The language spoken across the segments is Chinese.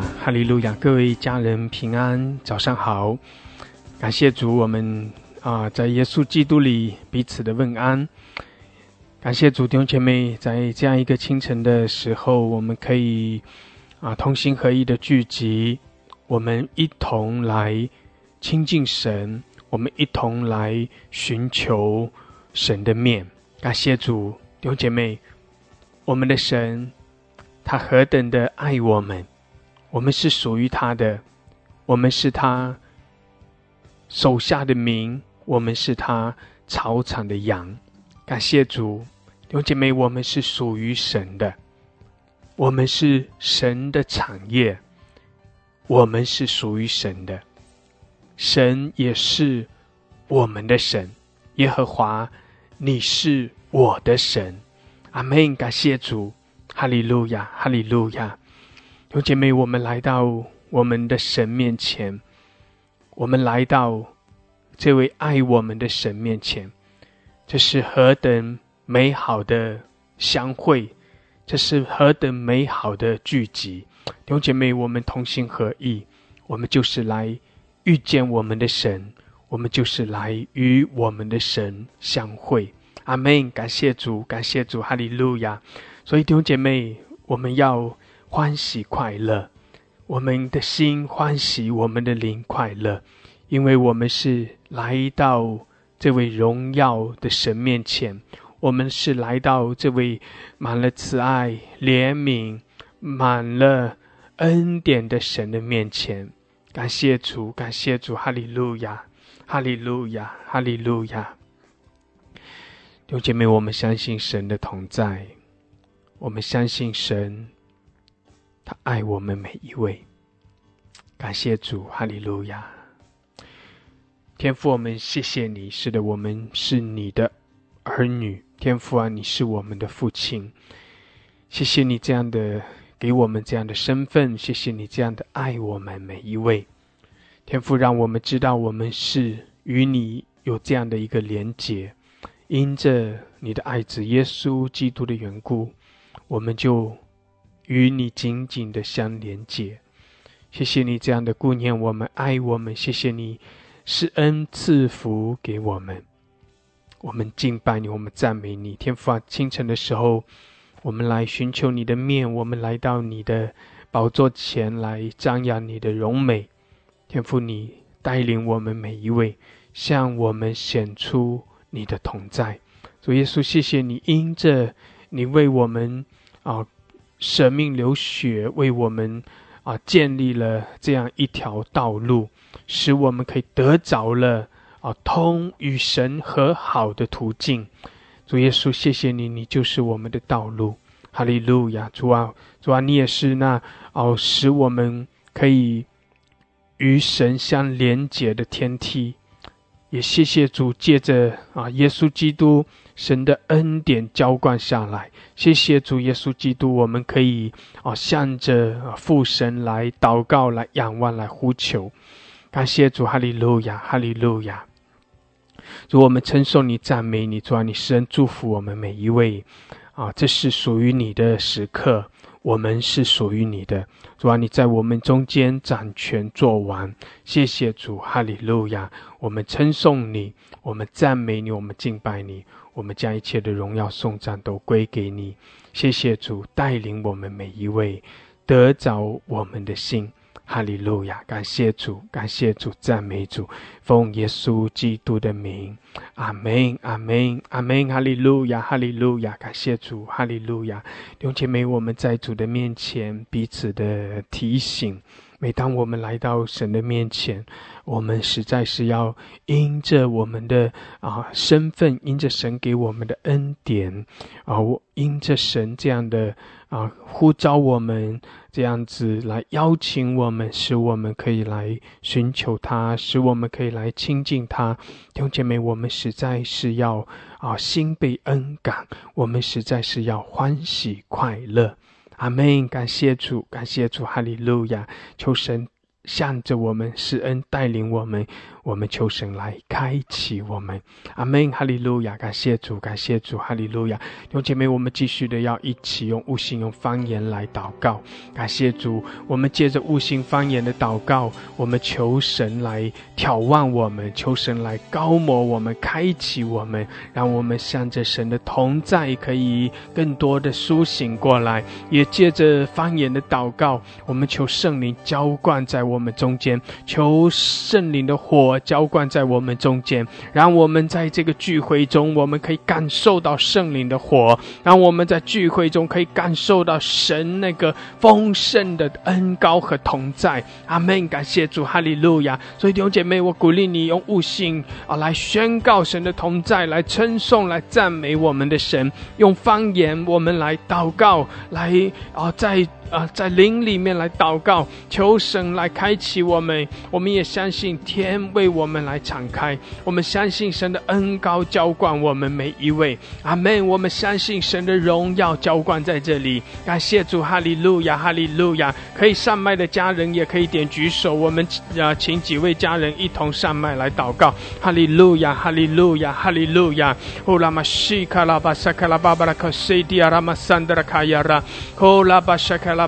哈利路亚！各位家人平安，早上好！感谢主，我们啊，在耶稣基督里彼此的问安。感谢主弟兄姐妹，在这样一个清晨的时候，我们可以啊同心合一的聚集，我们一同来亲近神，我们一同来寻求神的面。感谢主弟兄姐妹，我们的神他何等的爱我们，我们是属于他的，我们是他手下的民，我们是他草场的羊。感谢主。弟兄姐妹，我们是属于神的，我们是神的产业，我们是属于神的，神也是我们的神，耶和华，你是我的神，阿门！感谢主，哈利路亚，哈利路亚！弟兄姐妹，我们来到我们的神面前，我们来到这位爱我们的神面前，这是何等！美好的相会，这是何等美好的聚集！弟兄姐妹，我们同心合意，我们就是来遇见我们的神，我们就是来与我们的神相会。阿门！感谢主，感谢主，哈利路亚！所以弟兄姐妹，我们要欢喜快乐，我们的心欢喜，我们的灵快乐，因为我们是来到这位荣耀的神面前。我们是来到这位满了慈爱、怜悯、满了恩典的神的面前，感谢主，感谢主，哈利路亚，哈利路亚，哈利路亚。弟兄姐妹，我们相信神的同在，我们相信神，他爱我们每一位。感谢主，哈利路亚。天父，我们谢谢你，是的，我们是你的儿女。天父啊，你是我们的父亲，谢谢你这样的给我们这样的身份，谢谢你这样的爱我们每一位。天父，让我们知道我们是与你有这样的一个连结，因着你的爱子耶稣基督的缘故，我们就与你紧紧的相连接。谢谢你这样的顾念我们，爱我们，谢谢你施恩赐福给我们。我们敬拜你，我们赞美你，天父啊！清晨的时候，我们来寻求你的面，我们来到你的宝座前来张扬你的荣美。天父，你带领我们每一位，向我们显出你的同在。主耶稣，谢谢你，因着你为我们啊舍命流血，为我们啊建立了这样一条道路，使我们可以得着了。啊，通与神和好的途径，主耶稣，谢谢你，你就是我们的道路，哈利路亚，主啊，主啊，你也是那哦，使我们可以与神相连结的天梯，也谢谢主，借着啊，耶稣基督神的恩典浇灌下来，谢谢主耶稣基督，我们可以啊，向着父神来祷告，来仰望，来呼求，感谢主，哈利路亚，哈利路亚。主，我们称颂你，赞美你，主啊，你施恩祝福我们每一位，啊，这是属于你的时刻，我们是属于你的，主啊，你在我们中间掌权做完，谢谢主，哈利路亚，我们称颂你，我们赞美你，我们敬拜你，我们将一切的荣耀颂赞都归给你，谢谢主带领我们每一位得着我们的心。哈利路亚！感谢主，感谢主，赞美主，奉耶稣基督的名，阿门，阿门，阿门！哈利路亚，哈利路亚！感谢主，哈利路亚！弟兄姐妹，我们在主的面前彼此的提醒。每当我们来到神的面前，我们实在是要因着我们的啊身份，因着神给我们的恩典啊，我因着神这样的啊呼召我们，这样子来邀请我们，使我们可以来寻求他，使我们可以来亲近他。弟兄姐妹，我们实在是要啊心被恩感，我们实在是要欢喜快乐。阿门！感谢主，感谢主，哈利路亚！求神向着我们施恩，带领我们。我们求神来开启我们。阿门，哈利路亚！感谢主，感谢主，哈利路亚！弟兄姐妹，我们继续的要一起用悟性、用方言来祷告。感谢主，我们借着悟性方言的祷告，我们求神来眺望我们，求神来高摩我们，开启我们，让我们向着神的同在可以更多的苏醒过来。也借着方言的祷告，我们求圣灵浇灌在我们中间，求圣灵的火浇灌在我们中间，让我们在这个聚会中，我们可以感受到圣灵的火，让我们在聚会中可以感受到神那个丰盛的恩高和同在。阿门！感谢主，哈利路亚！所以弟兄姐妹，我鼓励你用悟性啊来宣告神的同在，来称颂，来赞美我们的神，用方言我们来祷告，来啊在。啊，在灵里面来祷告，求神来开启我们。我们也相信天为我们来敞开。我们相信神的恩高浇灌我们每一位。阿门。我们相信神的荣耀浇灌在这里。感谢主，哈利路亚，哈利路亚。可以上麦的家人也可以点举手。我们啊，请几位家人一同上麦来祷告。哈利路亚，哈利路亚，哈利路亚。呼啦玛西卡拉巴萨卡拉巴巴拉克西迪亚拉玛桑德拉卡亚拉，呼啦巴沙卡拉。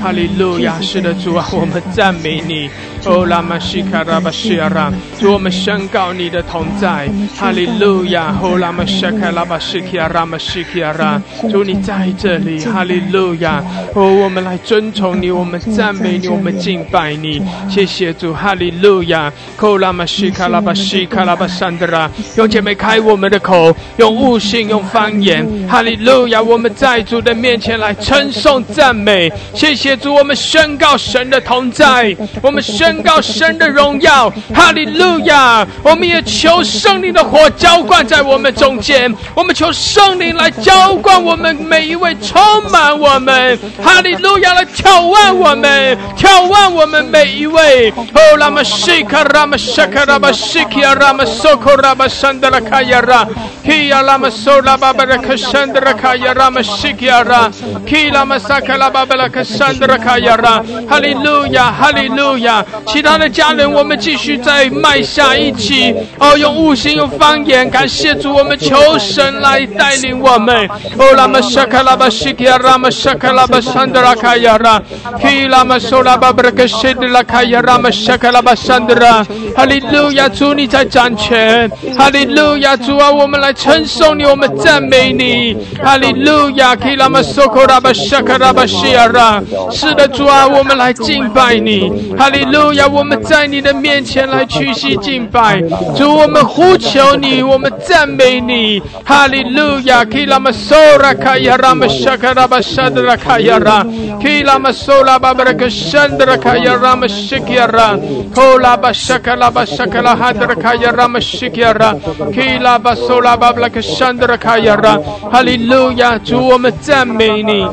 哈利路亚！是的，主啊，我们赞美你。哦，拉玛西卡拉巴西拉，主，我们宣告你的同在。哈利路亚！哦，拉玛西卡拉巴西卡拉玛西卡拉，主，你在这里。哈利。路亚！哦，我们来尊崇你，我们赞美你，我们敬拜你。谢谢主，哈利路亚！库拉玛西卡拉巴西卡拉巴桑德拉，用姐妹开我们的口，用悟性，用方言。哈利路亚！我们在主的面前来称颂赞美。谢谢主，我们宣告神的同在，我们宣告神的荣耀。哈利路亚！我们也求圣灵的火浇灌在我们中间，我们求圣灵来浇灌我们每一位，充满。我们哈利路亚来眺望我们，眺望我们每一位。哦，拉玛西卡拉玛沙卡拉玛西基亚拉玛索库拉玛山德拉卡亚拉，基亚拉玛索拉巴巴拉卡山德拉卡亚拉玛西基亚拉，基拉玛萨卡拉巴巴拉卡山德拉卡亚拉。哈利路亚，哈利路亚。其他的家人，我们继续再迈下一起。哦，用悟性，用方言，感谢主，我们求神来带领我们。哦，拉玛沙卡拉玛西基亚拉玛。Shakala Basandra Kayara, Kilama Sola Babraka Shedla Kayarama Shakala Basandra, Hallelujah，主你在掌权，哈利路亚，主啊，我们来称颂你，我们赞美你，哈利路亚，Kilama Sokora Bashakara Bashira，是的，主啊，我们来敬拜你，哈利路亚，我们在你的面前来屈膝敬拜，主，我们呼求你，我们赞美你，哈利路亚，Kilama Sora Kayarama Shakara Bashira。哈，利路亚，主我们赞美你，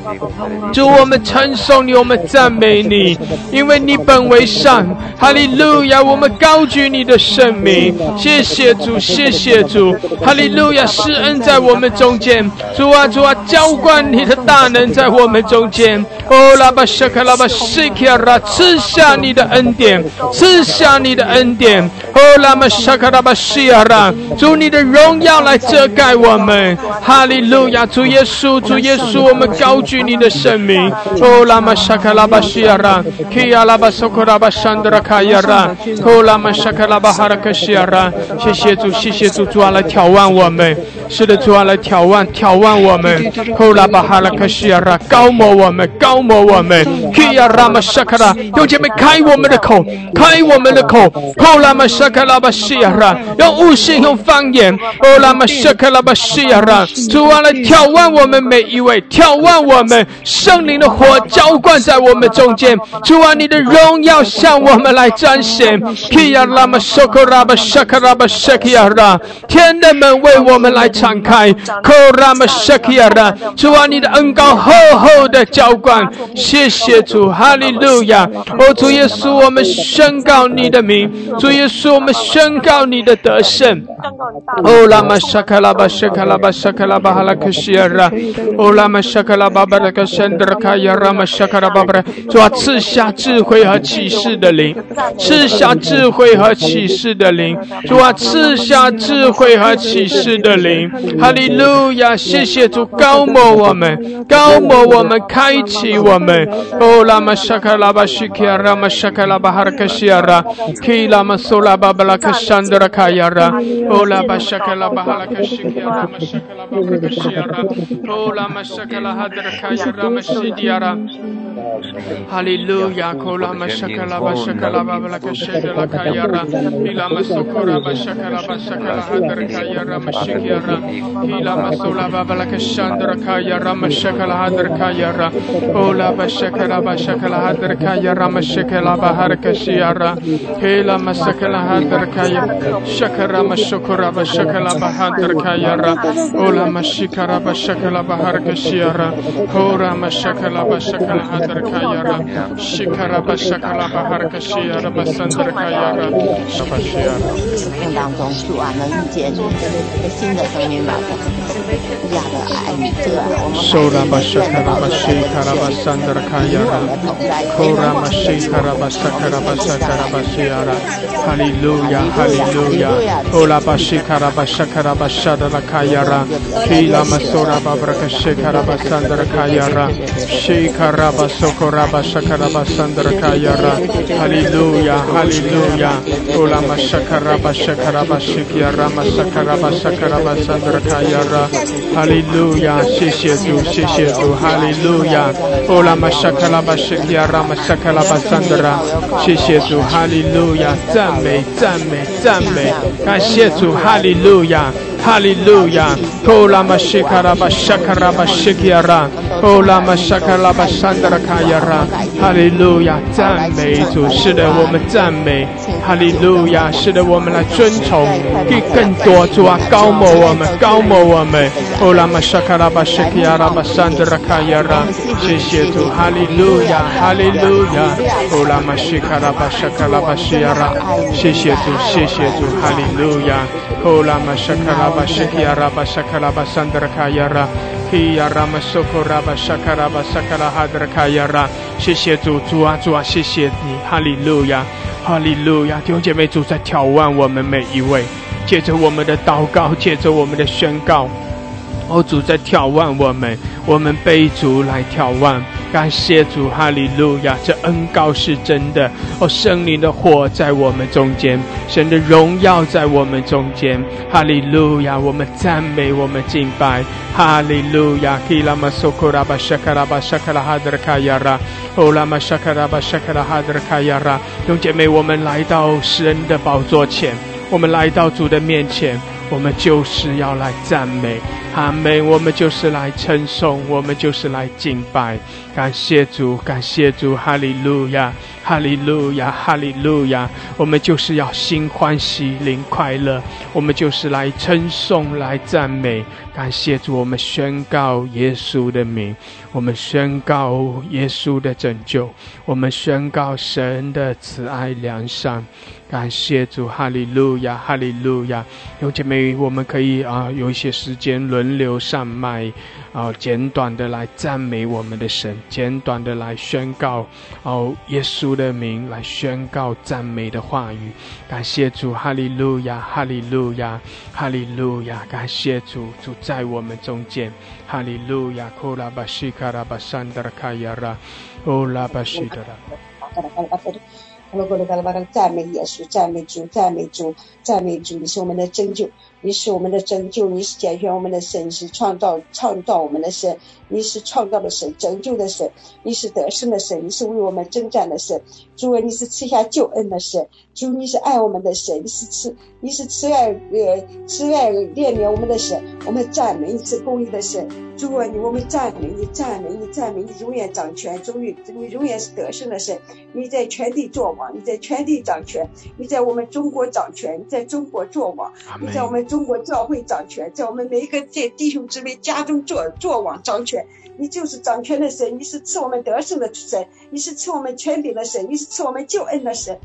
主我们称颂你，我们赞美你，因为你本为善，哈利路亚，我们高举你的圣名，谢谢主，谢谢主，哈利路亚，是恩在我们中间，主啊主啊，浇灌你的大。能在。我们中间，哦，拉巴沙卡拉巴西卡拉，赐下你的恩典，赐下你的恩典，哦，拉巴沙卡拉巴西亚拉，主你的荣耀来遮盖我们，哈利路亚，主耶稣，主耶稣，我们高举你的圣名，哦，拉巴沙卡拉巴西亚拉，基亚拉巴索库拉巴山德拉卡亚拉，哦，拉巴沙卡拉巴哈拉克西亚拉，谢谢主，谢谢主，主啊来眺望我们，是的，主啊来眺望，眺望我们，哦，拉巴哈拉克西亚拉。高摩我们，高摩我们，Kia Rama Shakara，用姐妹开我们的口，开我们的口，Ko Rama Shakara Bashira，用悟性，用方言，O Rama Shakara Bashira，主啊来眺望我们每一位，眺望我们，圣灵的火浇灌在我们中间，主啊你的荣耀向我们来彰显，Kia Rama Shakara Bashakara Bashira，天的门为我们来敞开，Ko Rama Shakira，主啊你的恩高厚。厚的浇灌，谢谢主，哈利路亚！哦，主耶稣，我们宣告你的名，主耶稣，我们宣告你的得胜。哦，拉玛沙卡拉巴沙卡拉巴沙卡拉巴哈拉克西尔拉，哦，拉玛沙卡拉巴巴拉克山德卡亚拉玛沙卡拉巴巴拉，主啊，赐下智慧和启示的灵，赐下智慧和启示的灵，主啊，赐下智慧和启示的灵，哈利路亚！谢谢主，高摩我们，高摩我们，开启我们。哦，拉玛沙卡拉巴西卡亚拉玛沙卡拉巴哈拉克西尔拉，基拉玛苏拉巴巴拉克山德卡亚拉。Ola bashakala bahala kashikara mashakala babra kashiyara. Ola mashakala hadra kayara mashidiara. Hallelujah. Kola mashakala bashakala babla kashidala kayara. Ila masukura bashakala bashakala hadra kayara mashikiara. Ila masula babla kashandra kayara mashakala hadra kayara. Ola bashakala bashakala hadra kayara mashakala bahar kashiyara. Ila masakala hadra kayara. Shakara mashukura bashakala bahadr kayara. Ola mashikara bashakala bahar kashiyara. Hora mashakala bashakala hadr kayara. Shikara bashakala bahar kashiyara basandr kayara. Shabashiyara. 当中，主啊，能遇见一个新的生命吧，亚的爱你，这我们 Sora bashakara bashikara basandr kayara. Kora mashikara bashakara bashakara bashiyara. Hallelujah, hallelujah. Ola bashikara bashakara bashadara kayara. Kila masora babraka shikara basandra kayara. Shikara basokora bashakara basandra kayara. Hallelujah, hallelujah. Ola mashakara bashakara bashikara masakara bashakara basandra kayara. Hallelujah, 谢谢主，谢谢谢主，哈利路亚，哦拉玛沙卡拉巴舍基亚拉玛沙卡拉巴桑德拉，谢谢主，哈利路亚，赞美赞美赞美，感谢主，哈利路亚。哈利路亚，Ola mashikara bashakara bashikiara, HOLAMASHAKARABASANDRAKAYARA 哈利路亚，赞美主，是的，我们赞美，哈利路亚，是的，我们来尊崇，给更多主啊，高摩我们，高摩我们 HOLAMASHAKARABASHIKYARA，BASHANDRAKAYARA 谢谢主，哈利路亚，哈利路亚，Ola mashikara bashakara bashiara，谢谢主，谢谢主，哈利路亚，Ola mashakara bashikara bashakara basandra kayara。kiyarama Soko Raba Shaka Raba Sakara Hadra Kayara，谢谢主，主啊主啊，谢谢你，哈利路亚，哈利路亚，弟兄姐妹，主在眺望我们每一位，借着我们的祷告，借着我们的宣告。哦，主在眺望我们，我们被主来眺望，感谢主，哈利路亚！这恩高是真的。哦，圣灵的火在我们中间，神的荣耀在我们中间，哈利路亚！我们赞美，我们敬拜，哈利路亚！基拉玛苏库拉巴沙卡拉巴沙卡拉哈德卡亚拉，哦拉玛沙卡拉巴沙卡拉哈德卡亚拉，弟兄姐妹，我们来到神的宝座前，我们来到主的面前。我们就是要来赞美，阿门。我们就是来称颂，我们就是来敬拜。感谢主，感谢主，哈利路亚，哈利路亚，哈利路亚。我们就是要心欢喜，灵快乐。我们就是来称颂，来赞美。感谢主，我们宣告耶稣的名，我们宣告耶稣的拯救，我们宣告神的慈爱良善。感谢主，哈利路亚，哈利路亚。有姐妹，我们可以啊，有一些时间轮轮流上麦，啊，简短的来赞美我们的神，简短的来宣告哦，耶稣的名，来宣告赞美的话语。感谢主，哈利路亚，哈利路亚，哈利路亚。感谢主，主在我们中间，哈利路亚。库拉巴西卡拉巴山德卡亚拉，欧拉巴西德拉。赞美耶稣，赞美主，赞美主，赞美主！你是我们的拯救，你是我们的拯救，你是拣选我们的神，是创造创造我们的神，你是创造的神，拯救的神，你是得胜的神，你是为我们征战的神。主啊，你是赐下救恩的神，主你是爱我们的神，你是慈你是慈爱呃慈爱怜悯我们的神，我们赞美你是公义的神。主啊，你我们赞美你，赞美你，赞美你，永远掌权，终于你永远是得胜的神。你在全地作王，你在全地掌权，你在我们中国掌权，你在中国作王，你在我们中。国教会掌权，在我们每一个在弟兄姊妹家中做做王掌权。你就是掌权的神，你是赐我们得胜的神，你是赐我们权柄的神，你是赐我们救恩的神，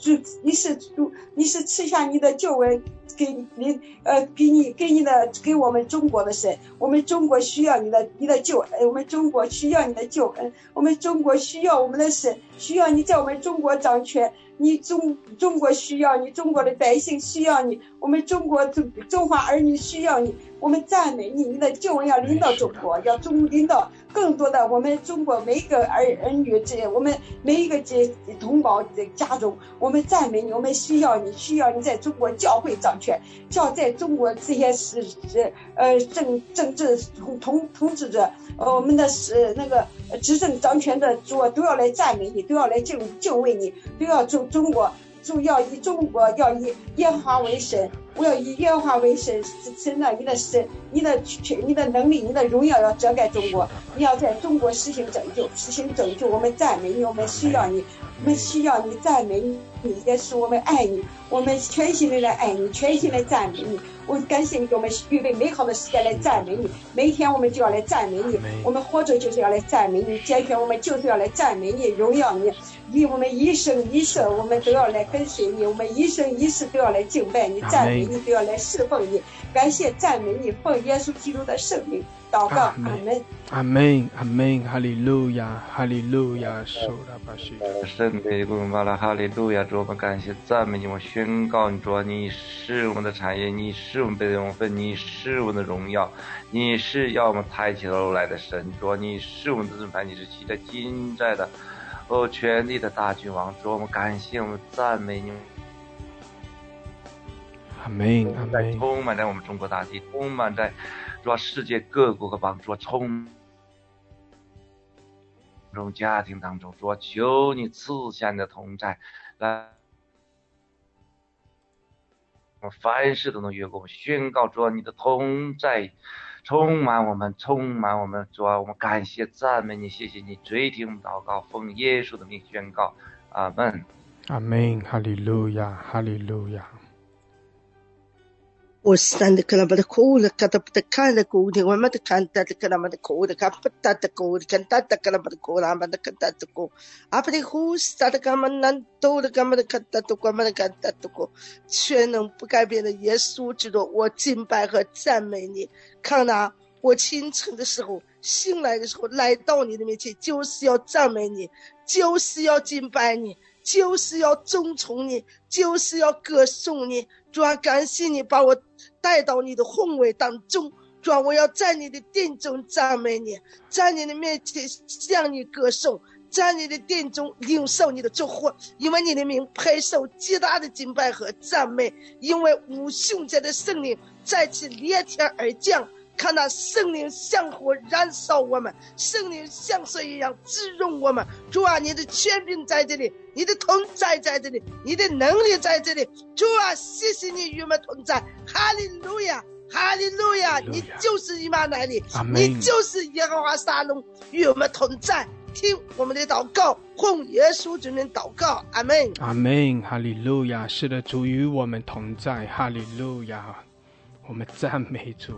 主，你是主，你是赐下你的救恩给你，呃，给你给你的给我们中国的神，我们中国需要你的你的救恩，我们中国需要你的救恩，我们中国需要我们的神，需要你在我们中国掌权。你中中国需要你，中国的百姓需要你，我们中国中中华儿女需要你，我们赞美你，你的救恩要领导中国，要中领导更多的。我们中国每一个儿儿女这我们每一个这同胞的。家中，我们赞美你，我们需要你，需要你在中国教会掌权，叫在中国这些是是呃政政治统统统治者，呃我们的。是那个执政掌权的。主都要来赞美你，都要来敬敬畏你，都要中。中国主要以中国要以耶和华为神，我要以耶和华为神，神的你的神，你的权，你的能力，你的荣耀要遮盖中国，你要在中国实行拯救，实行拯救。我们赞美你，我们需要你，我们需要你赞美你，也是我们爱你，我们全心的来爱你，全心的赞美你。我感谢你给我们预备美好的时间来赞美你，每一天我们就要来赞美你，我们活着就是要来赞美你，坚决我们就是要来赞美你，荣耀你。以我们一生一世，我们都要来跟随你；我们一生一世都要来敬拜你、赞美你，都要来侍奉你。感谢赞美你，奉耶稣基督的圣名祷告，阿门。阿门，阿门，哈利路亚，哈利路亚，受了吧，许。圣的公巴拉，哈利路亚，主我们感谢赞美你，我宣告你，主你是我们的产业，你是我们的荣分，你是我们的荣耀，你是要我们抬起头来的神，主你是我们的盾牌，你是骑着金寨的。哦，权力的大君王，主我们感谢，我们赞美你。阿门，阿门。充满在我们中国大地，充满在主世界各国和邦，主充中家庭当中，说求你赐下你的同在，来，我凡事都能越过。我们宣告主你的同在。充满我们，充满我们，主啊，我们感谢赞美你，谢谢你垂听祷告，奉耶稣的名宣告，阿门，阿门，哈利路亚，哈利路亚。我三的克拉巴的苦了，卡达不得看的苦的，我们的看达的克拉巴的苦的，看不达的苦的，看达的克拉巴的苦了，阿们的看达的苦，阿不的苦是他的干嘛难度的干嘛的看达的干嘛的看达的苦，全能不改变的耶稣基督，我敬拜和赞美你。看呐，我清晨的时候醒来的时候来到你的面前，就是要赞美你，就是要敬拜你。就是要尊崇你，就是要歌颂你。主啊，感谢你把我带到你的宏伟当中。主啊，我要在你的殿中赞美你，在你的面前向你歌颂，在你的殿中领受你的祝福，因为你的名配受极大的敬拜和赞美。因为无凶者的圣灵再次裂天而降。看那圣灵像火燃烧我们，圣灵像水一样滋润我们。主啊，你的权柄在这里，你的同在在这里，你的能力在这里。主啊，谢谢你与我们同在。哈利路亚，哈利路亚，你就是伊玛乃利，你就是耶和华沙龙与我们同在。听我们的祷告，奉耶稣之名祷告，阿门，阿门，哈利路亚。是的，主与我们同在，哈利路亚，我们赞美主。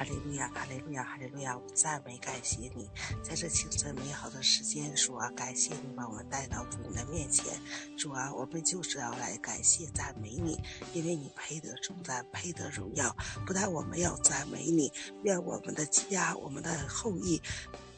哈利路亚，哈利路亚，哈利路亚！我赞美感谢你，在这清晨美好的时间，主啊，感谢你把我们带到主你的面前。主啊，我们就是要来感谢赞美你，因为你配得重赞，配得荣耀。不但我们要赞美你，愿我们的家，我们的后裔。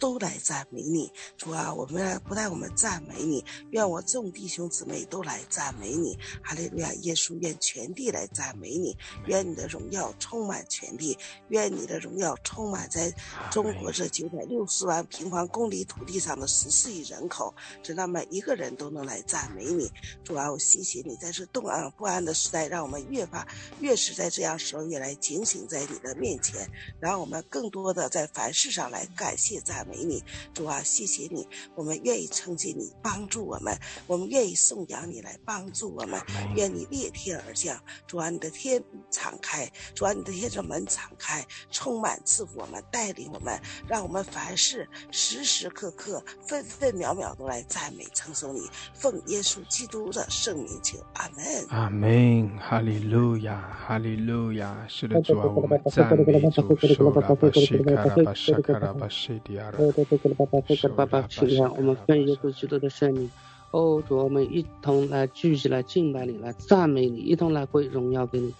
都来赞美你，主啊！我们不但我们赞美你，愿我众弟兄姊妹都来赞美你。哈利路亚！耶稣愿全地来赞美你，愿你的荣耀充满全地，愿你的荣耀充满在中国这九百六十万平方公里土地上的十四亿人口，直到每一个人都能来赞美你。主啊，我谢谢你，在这动荡不安的时代，让我们越发越是在这样时候越来警醒在你的面前，让我们更多的在凡事上来感谢赞美。美你。主啊，谢谢你，我们愿意承接你，帮助我们，我们愿意颂扬你来帮助我们。愿你裂天而降，主啊，你的天敞开，主啊，你的天的门敞开，充满赐福我们，带领我们，让我们凡事时时刻刻、分分秒秒都来赞美称颂你。奉耶稣基督的圣名求，阿门。阿门，哈利路亚，哈利路亚。是的，主啊，我们赞美主，受拉巴西卡拉巴沙卡拉巴西迪亚拉，受拉巴西卡拉我们奉耶稣基督的圣名。哦，主，我们一同来聚集来敬拜你，来赞美你，一同来归荣耀给你。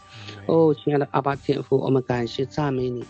哦，亲爱的阿爸天父，我们感谢赞美你，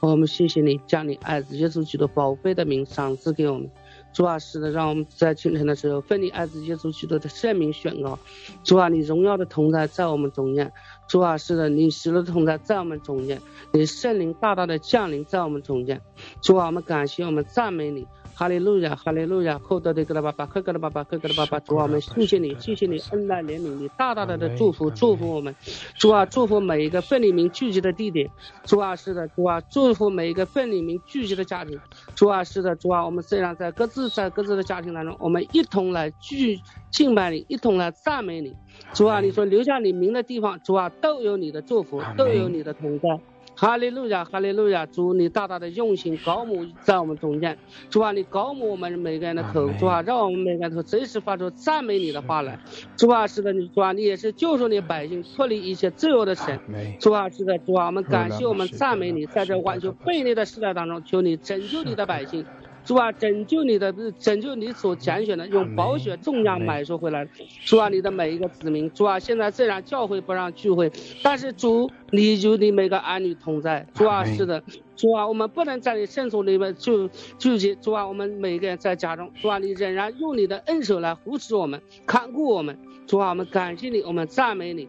我们谢谢你将你爱子耶稣基督宝贝的名赏赐给我们。主啊，是的，让我们在清晨的时候奉你爱子耶稣基督的圣名宣告。主啊，你荣耀的同在在我们中间。主啊，是的，你使的同在在我们中间，你圣灵大大的降临在我们中间。主啊，我们感谢，我们赞美你。哈利路亚，哈利路亚，后头的格拉巴巴，克格拉巴巴，克格拉巴巴，主啊，我们谢谢你，谢谢你恩待怜悯你，大大的的祝福，祝福我们，主啊，祝福每一个奋力民聚集的地点，主啊，是的，主啊，祝福每一个奋力民聚集的家庭，主啊，是的，主啊，我们虽然在各自在各自的家庭当中，我们一同来聚敬拜你，一同来赞美你，主啊，你说留下你名的地方，主啊，都有你的祝福，都有你的同在。哈利路亚，哈利路亚！主你大大的用心高牧在我们中间，主啊，你高牧我们每个人的口，主啊，让我们每个人都随时发出赞美你的话来。主啊，是的，你主啊，你也是救赎你百姓脱离一切罪恶的神。主啊，是的，主啊，我们感谢我们赞美你，在这完全悖逆的时代当中，求你拯救你的百姓。主啊，拯救你的，拯救你所拣选的，用宝血重量买赎回来。主啊，你的每一个子民，主啊，现在虽然教会不让聚会，但是主，你有你每个儿女同在。主啊，是的，主啊，我们不能在你圣所里面就聚集。主啊，我们每个人在家中，主啊，你仍然用你的恩手来扶持我们，看顾我们。主啊，我们感谢你，我们赞美你。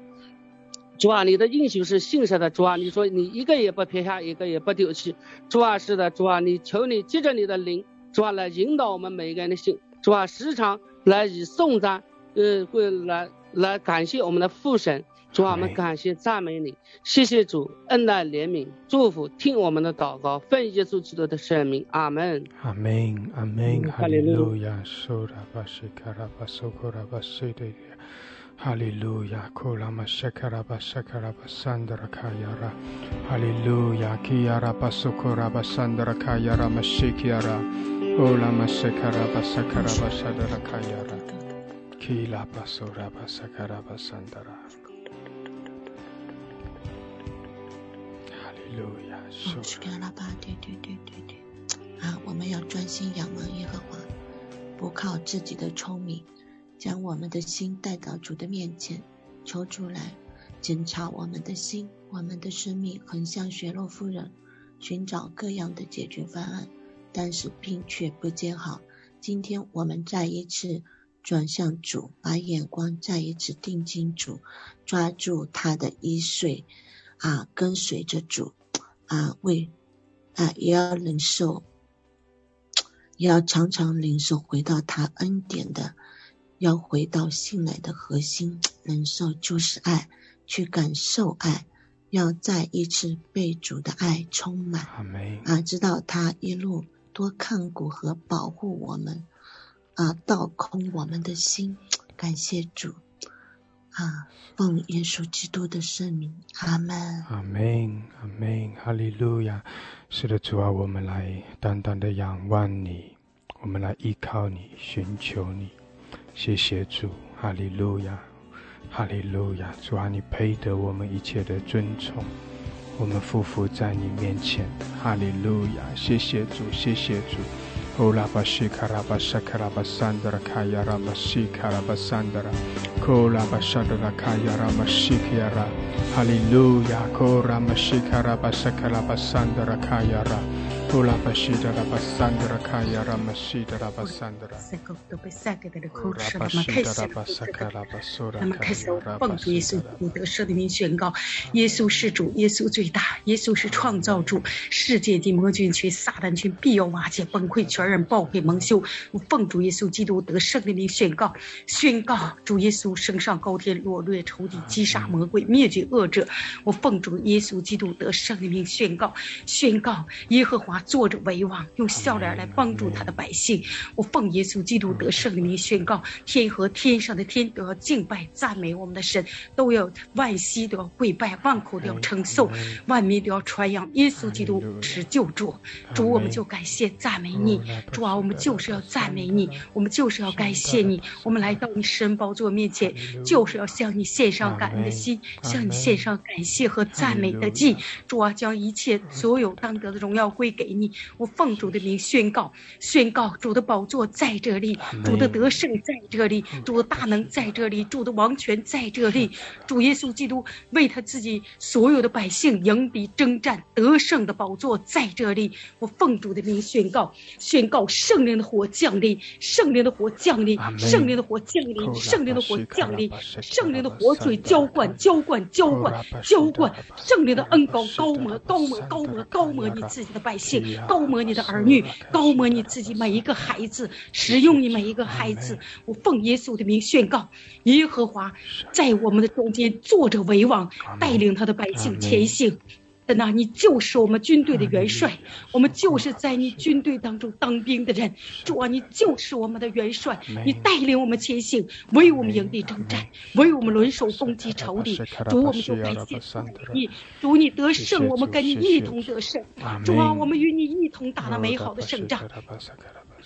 主啊，你的应许是信实的。主啊，你说你一个也不撇下，一个也不丢弃。主啊，是的，主啊，你求你借着你的灵，主啊，来引导我们每一个人的心。主啊，时常来以颂赞，呃，会来来感谢我们的父神。主啊，我们感谢赞美你，谢谢主恩待怜悯祝福，听我们的祷告，奉耶稣基督的圣名，阿门。阿门，阿门，哈利路亚，Hallelujah. Kulama shakaraba shakaraba sandra kayara. Hallelujah. Kiyaraba sukuraba sandra kayara mashikiara. Ulama shakaraba sakaraba sadra kayara. Kila basura basakara basandara. Hallelujah. 是给了吧？对对对对对。啊，我们要专心仰望耶和华，不靠自己的聪明。将我们的心带到主的面前，求主来检查我们的心，我们的生命，很像雪洛夫人寻找各样的解决方案，但是病却不见好。今天我们再一次转向主，把眼光再一次定睛主，抓住他的衣穗啊，跟随着主啊，为啊也要忍受，也要常常领受回到他恩典的。要回到信赖的核心，忍受就是爱，去感受爱，要再一次被主的爱充满。啊，知道他一路多看顾和保护我们，啊，倒空我们的心，感谢主。啊，奉耶稣基督的圣名，阿门。阿门，阿门，哈利路亚。是的，主啊，我们来单单的仰望你，我们来依靠你，寻求你。谢谢主，哈利路亚，哈利路亚！主啊，你配得我们一切的尊崇，我们匍匐在你面前，哈利路亚！谢谢主，谢谢主。哦拉巴西卡拉巴沙卡拉巴桑德拉卡亚拉巴西卡拉巴桑德拉，哦拉巴沙德拉卡亚拉巴西卡亚拉，哈利路亚！哦拉巴西卡拉巴沙卡拉巴桑德拉卡亚拉。乌拉巴西达拉巴桑德拉卡亚拉玛西达拉巴桑德拉，乌拉巴西达拉巴萨卡拉巴苏拉卡亚拉巴。那么开始奉主耶稣基督得圣名宣告：耶稣是主，耶稣最大，耶稣是创造主。世界的魔君群、撒旦群必要瓦解崩溃，全人报废蒙羞。奉主耶稣基督得圣的名宣告：宣告主耶稣升上高天，落掠仇敌，击杀魔鬼，灭绝恶者。我奉主耶稣基督得圣的名宣告：宣告耶和华。华坐着为王，用笑脸来帮助他的百姓。我奉耶稣基督得胜的名宣告：天和天上的天都要敬拜赞美我们的神，都要万膝都要跪拜，万口都要称颂，万民都要传扬耶稣基督是救主。主，我们就感谢赞美你。主啊，我们就是要赞美你，我们就是要感谢你。我们来到你神宝座面前，就是要向你献上感恩的心，向你献上感谢和赞美的祭。主啊，将一切所有当得的荣耀归给你。我奉主的名宣告，宣告主的宝座在这里，主的得胜在这里，主的大能在这里，主的王权在这里。主耶稣基督为他自己所有的百姓迎敌征战得胜的宝座在这里。我奉主的名宣告，宣告圣灵的火降临，圣灵的火降临，圣灵的火降临，圣灵的火降临，圣灵的火水浇灌，浇灌，浇灌，浇灌，圣灵的恩膏高摩，高摩，高摩，高摩你自己的百姓，高摩你的儿女，高摩你自己每一个孩子，使用你每一个孩子。我奉耶稣的名宣告，耶和华在我们的中间坐着为王，带领他的百姓前行。的呐，你就是我们军队的元帅，我们就是在你军队当中当兵的人。主啊，你就是我们的元帅，你带领我们前行，为我们营地征战，为我们轮手攻击仇敌。主，我们就感谢你，主你得胜，我们跟你一同得胜。主啊，我们与你一同打了美好的胜仗。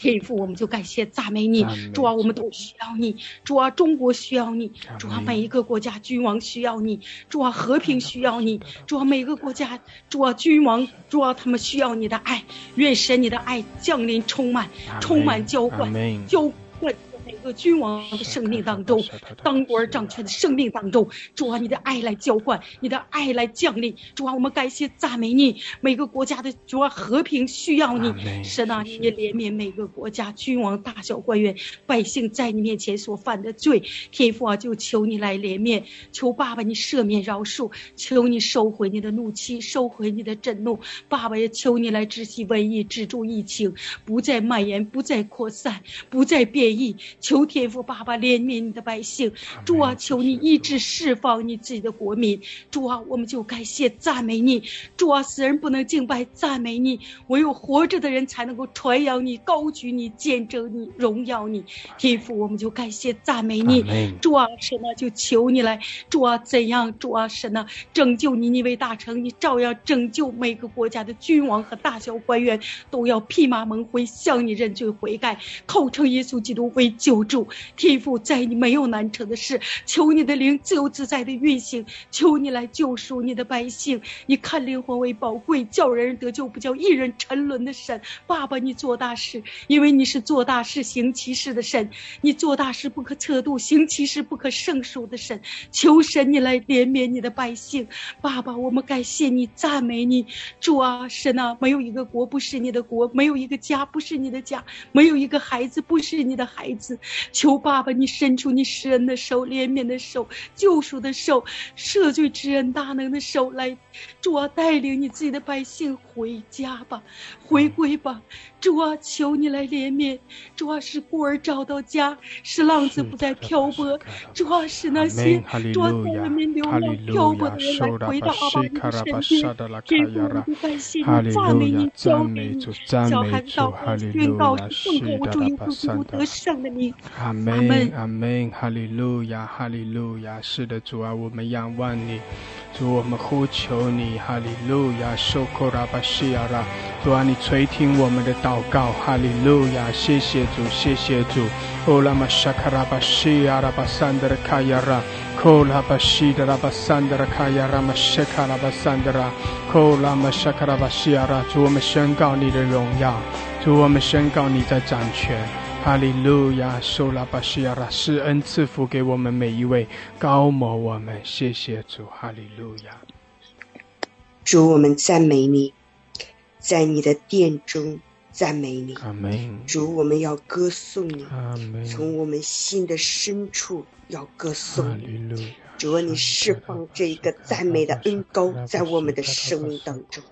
天父，我们就感谢赞美你，主啊，我们都需要你，主啊，中国需要你，主啊，每一个国家君王需要你，主啊，和平需要你，主啊，每个国家，主啊，君王，主啊，他们需要你的爱，愿神你的爱降临，充满，充满浇灌，浇灌。每个君王的生命当中，当官掌权的生命当中，主啊，你的爱来浇灌，你的爱来降临，主啊，我们感谢赞美你。每个国家的主啊，和平需要你，神啊，你也怜悯每个国家君王、大小官员、百姓在你面前所犯的罪，天父啊，就求你来怜悯，求爸爸你赦免饶恕，求你收回你的怒气，收回你的震怒，爸爸也求你来止息瘟疫，止住疫情，不再蔓延，不再扩散，不再变异。求天父爸爸怜悯你的百姓，主啊，求你一直释放你自己的国民，主啊，我们就感谢赞美你，主啊，死人不能敬拜赞美你，唯有活着的人才能够传扬你、高举你、见证你、荣耀你，天父，我们就感谢赞美你，主啊，神啊，就求你来，主啊，怎样，主啊，神啊，拯救你，你为大成，你照样拯救每个国家的君王和大小官员，都要披麻蒙灰向你认罪悔改，口称耶稣基督为救。救助天父，在你没有难成的事，求你的灵自由自在的运行，求你来救赎你的百姓。你看灵魂为宝贵，叫人得救，不叫一人沉沦的神。爸爸，你做大事，因为你是做大事行其事的神，你做大事不可测度，行其事不可胜数的神。求神你来怜悯你的百姓。爸爸，我们感谢你，赞美你，主啊，神啊，没有一个国不是你的国，没有一个家不是你的家，没有一个孩子不是你的孩子。求爸爸，你伸出你施恩的手、怜悯的手、救赎的手、赦罪之恩大能的手来，主啊，带领你自己的百姓回家吧，回归吧。主啊，求你来怜悯。主啊，使孤儿找到家，使浪子不再漂泊。主啊，使那些主啊在外面流浪漂泊的人来回到阿爸你的身边。天父，我们感谢你，赞美你，交给你。小孩祷告宣告，奉主主耶稣基督得胜的名。阿门，阿门，哈利路亚，哈利路亚。是的，主啊，我们仰望你。主，我们呼求你，哈利路亚，受苦拉巴西亚拉。主啊，你垂听我们的祷告，哈利路亚，谢谢主，谢谢主。哦拉玛沙卡拉巴西亚拉巴桑德拉卡亚拉，哦拉巴西德拉巴桑德拉卡亚拉玛谢卡拉巴桑德拉，哦拉玛沙卡拉巴西亚拉。主，我们宣告你的荣耀，主，我们宣告你在掌权。哈利路亚，受拉巴西亚拉，施恩赐福给我们每一位，高摩我们，谢谢主，哈利路亚。主，我们赞美你，在你的殿中赞美你。阿门。主，我们要歌颂你。阿门。从我们心的深处要歌颂你。主，你释放这一个赞美的恩膏在我们的生命当中。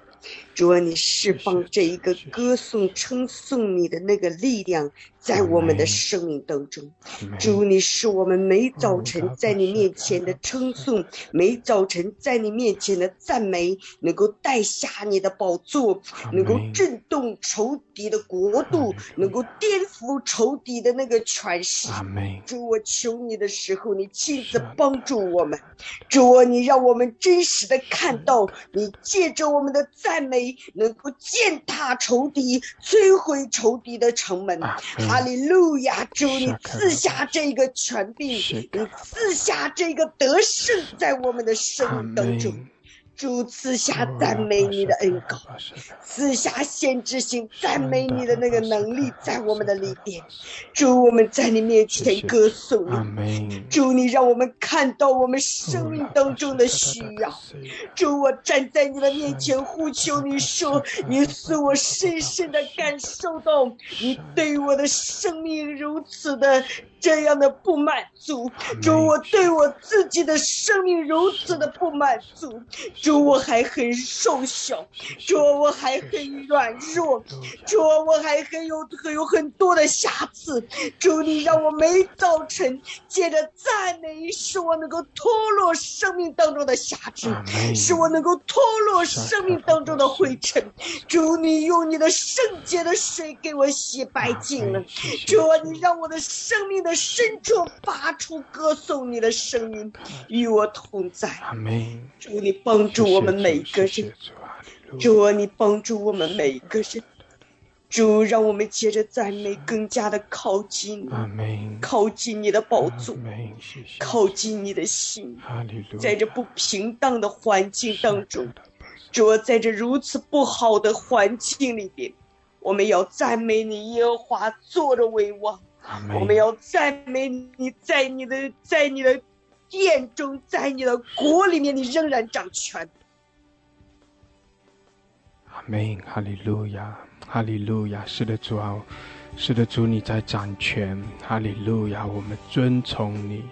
主啊，你释放这一个歌颂、称颂你的那个力量。在我们的生命当中，主，你是我们每早晨在你面前的称颂，每早晨在你面前的赞美，能够带下你的宝座，能够震动仇敌的国度，能够颠覆仇敌的那个权势。主，我求你的时候，你亲自帮助我们。主啊，你让我们真实的看到，你借着我们的赞美，能够践踏仇敌，摧毁仇敌的城门。哈利路亚！主，你赐下这个权柄，你赐下这个得胜，在我们的生命当中。主赐下赞美你的恩膏，赐下先知性赞美你的那个能力在我们的里边。主，我们在你面前歌颂你。主，你让我们看到我们生命当中的需要。主，我站在你的面前呼求你说，你使我深深的感受到你对我的生命如此的。这样的不满足，主我对我自己的生命如此的不满足，主我还很瘦小，主我还很软弱，主我还很有很有很多的瑕疵，主你让我没早晨借着赞美，使我能够脱落生命当中的瑕疵，使我能够脱落生命当中的灰尘，主你用你的圣洁的水给我洗白净了，主啊你让我的生命的。深处发出歌颂你的声音，与我同在。主，你帮助我们每一个人。主啊，你帮助我们每一个人。主，让我们接着赞美，更加的靠近你，靠近你的宝座，靠近你的心。在这不平当的环境当中，主啊，在这如此不好的环境里边，我们要赞美你，耶和华坐着为王。我们要赞美你，在你的在你的殿中，在你的国里面，你仍然掌权。阿门，哈利路亚，哈利路亚，是的主啊，是的主，你在掌权，哈利路亚，我们尊崇你，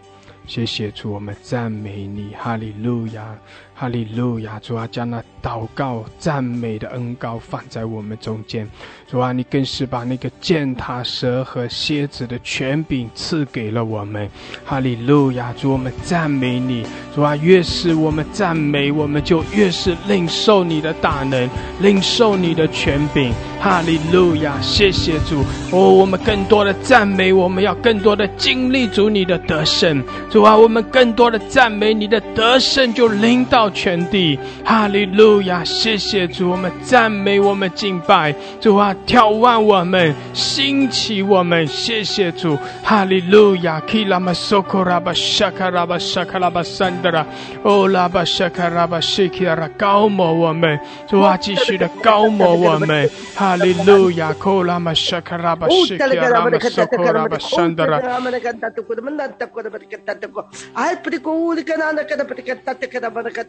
谢谢主，我们赞美你，哈利路亚。哈利路亚！主啊，将那祷告、赞美的恩膏放在我们中间。主啊，你更是把那个践踏蛇和蝎子的权柄赐给了我们。哈利路亚！主，我们赞美你。主啊，越是我们赞美，我们就越是领受你的大能，领受你的权柄。哈利路亚！谢谢主。哦，我们更多的赞美，我们要更多的经历主你的得胜。主啊，我们更多的赞美你的得胜，就领导到。全地，哈利路亚！谢谢主，我们赞美，我们敬拜主啊！眺望我们，兴起我们，谢谢主，哈利路亚！基拉玛索库拉巴沙卡拉巴沙卡拉巴桑德拉，哦拉巴沙卡拉巴西基拉高摩我们，主啊，继续的高摩我们，哈利路亚！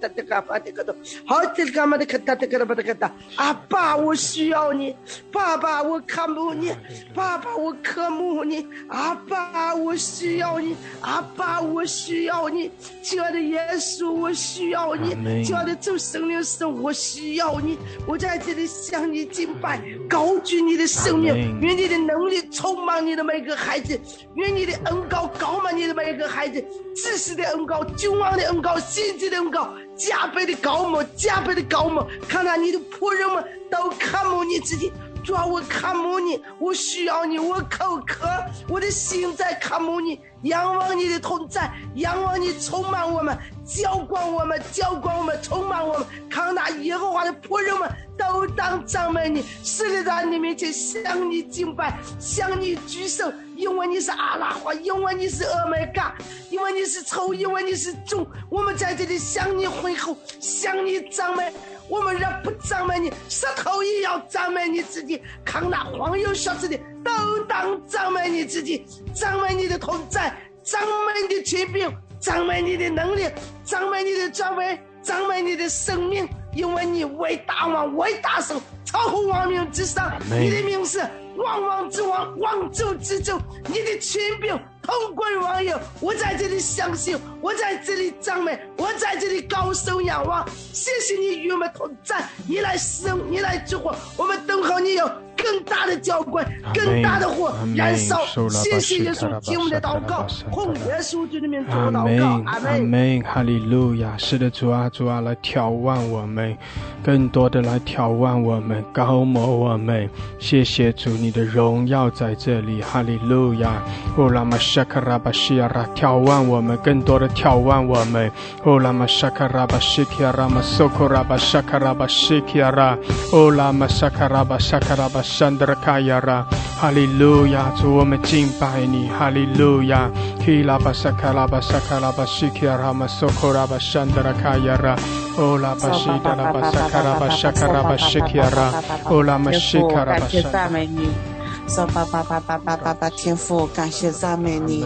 库拉玛沙卡拉巴西基拉玛索库拉巴桑德拉。好，这个嘛的看他这个嘛的看他，阿爸，我需要你，爸爸，我渴慕你，爸爸，我渴慕你，阿爸，我需要你，阿爸，我需要你，亲爱的耶稣，我需要你，亲爱的主圣灵神，我需要你，我在这里向你敬拜，高举你的生命，愿你的能力充满你的每个孩子，愿你的恩高高满你的每个孩子，知识的恩高，君王的恩高，心智的恩高。加倍的高牧，加倍的高牧，看看你的仆人们都看慕你自己，主啊，我看慕你，我需要你，我口渴，我的心在看慕你，仰望你的同在，仰望你充满我们，浇灌我们，浇灌我们，充满我们，看那耶和华的仆人们都当赞美你，是的，在你面前向你敬拜，向你举手。因为你是阿拉花，因为你是欧米伽，因为你是丑，因为你是主，我们在这里向你挥吼，向你赞美。我们人不赞美你，石头也要赞美你自己。看那黄油小子的，都当赞美你自己，赞美你的同在，赞美你的权柄，赞美你的能力，赞美你的作为，赞美你的生命。因为你为大王，为大圣，超乎万民之上，你的名是。万王之王，万主之主，你的权柄通归网友，我在这里相信，我在这里赞美，我在这里高声仰望。谢谢你与我们同在，你来使用，你来救火，我们等候你有。更大的浇灌，更大的火燃烧。谢谢耶稣听我们的祷告，奉耶稣基督的名做祷告。阿门。哈利路亚。是的，主啊，主啊，来眺望我们，更多的来眺望我们，高摩我们。谢谢主，你的荣耀在这里。哈利路亚。哦，拉玛沙卡拉巴西亚拉，眺望我们，更多的眺望我们。哦，拉玛沙卡拉巴西基亚拉玛苏库拉巴沙卡拉巴西基亚拉。哦，拉玛沙卡拉巴沙卡拉巴。山德拉卡亚拉，哈利路亚！主我们敬拜你，哈利路亚！基拉巴沙卡拉巴沙卡拉巴西基亚拉玛苏库拉巴山德拉卡亚拉，欧拉巴西达拉巴沙卡拉巴沙卡拉巴西基亚拉，欧拉玛西卡拉巴山。赞美你，说爸爸爸爸爸爸爸天父，感谢赞美你，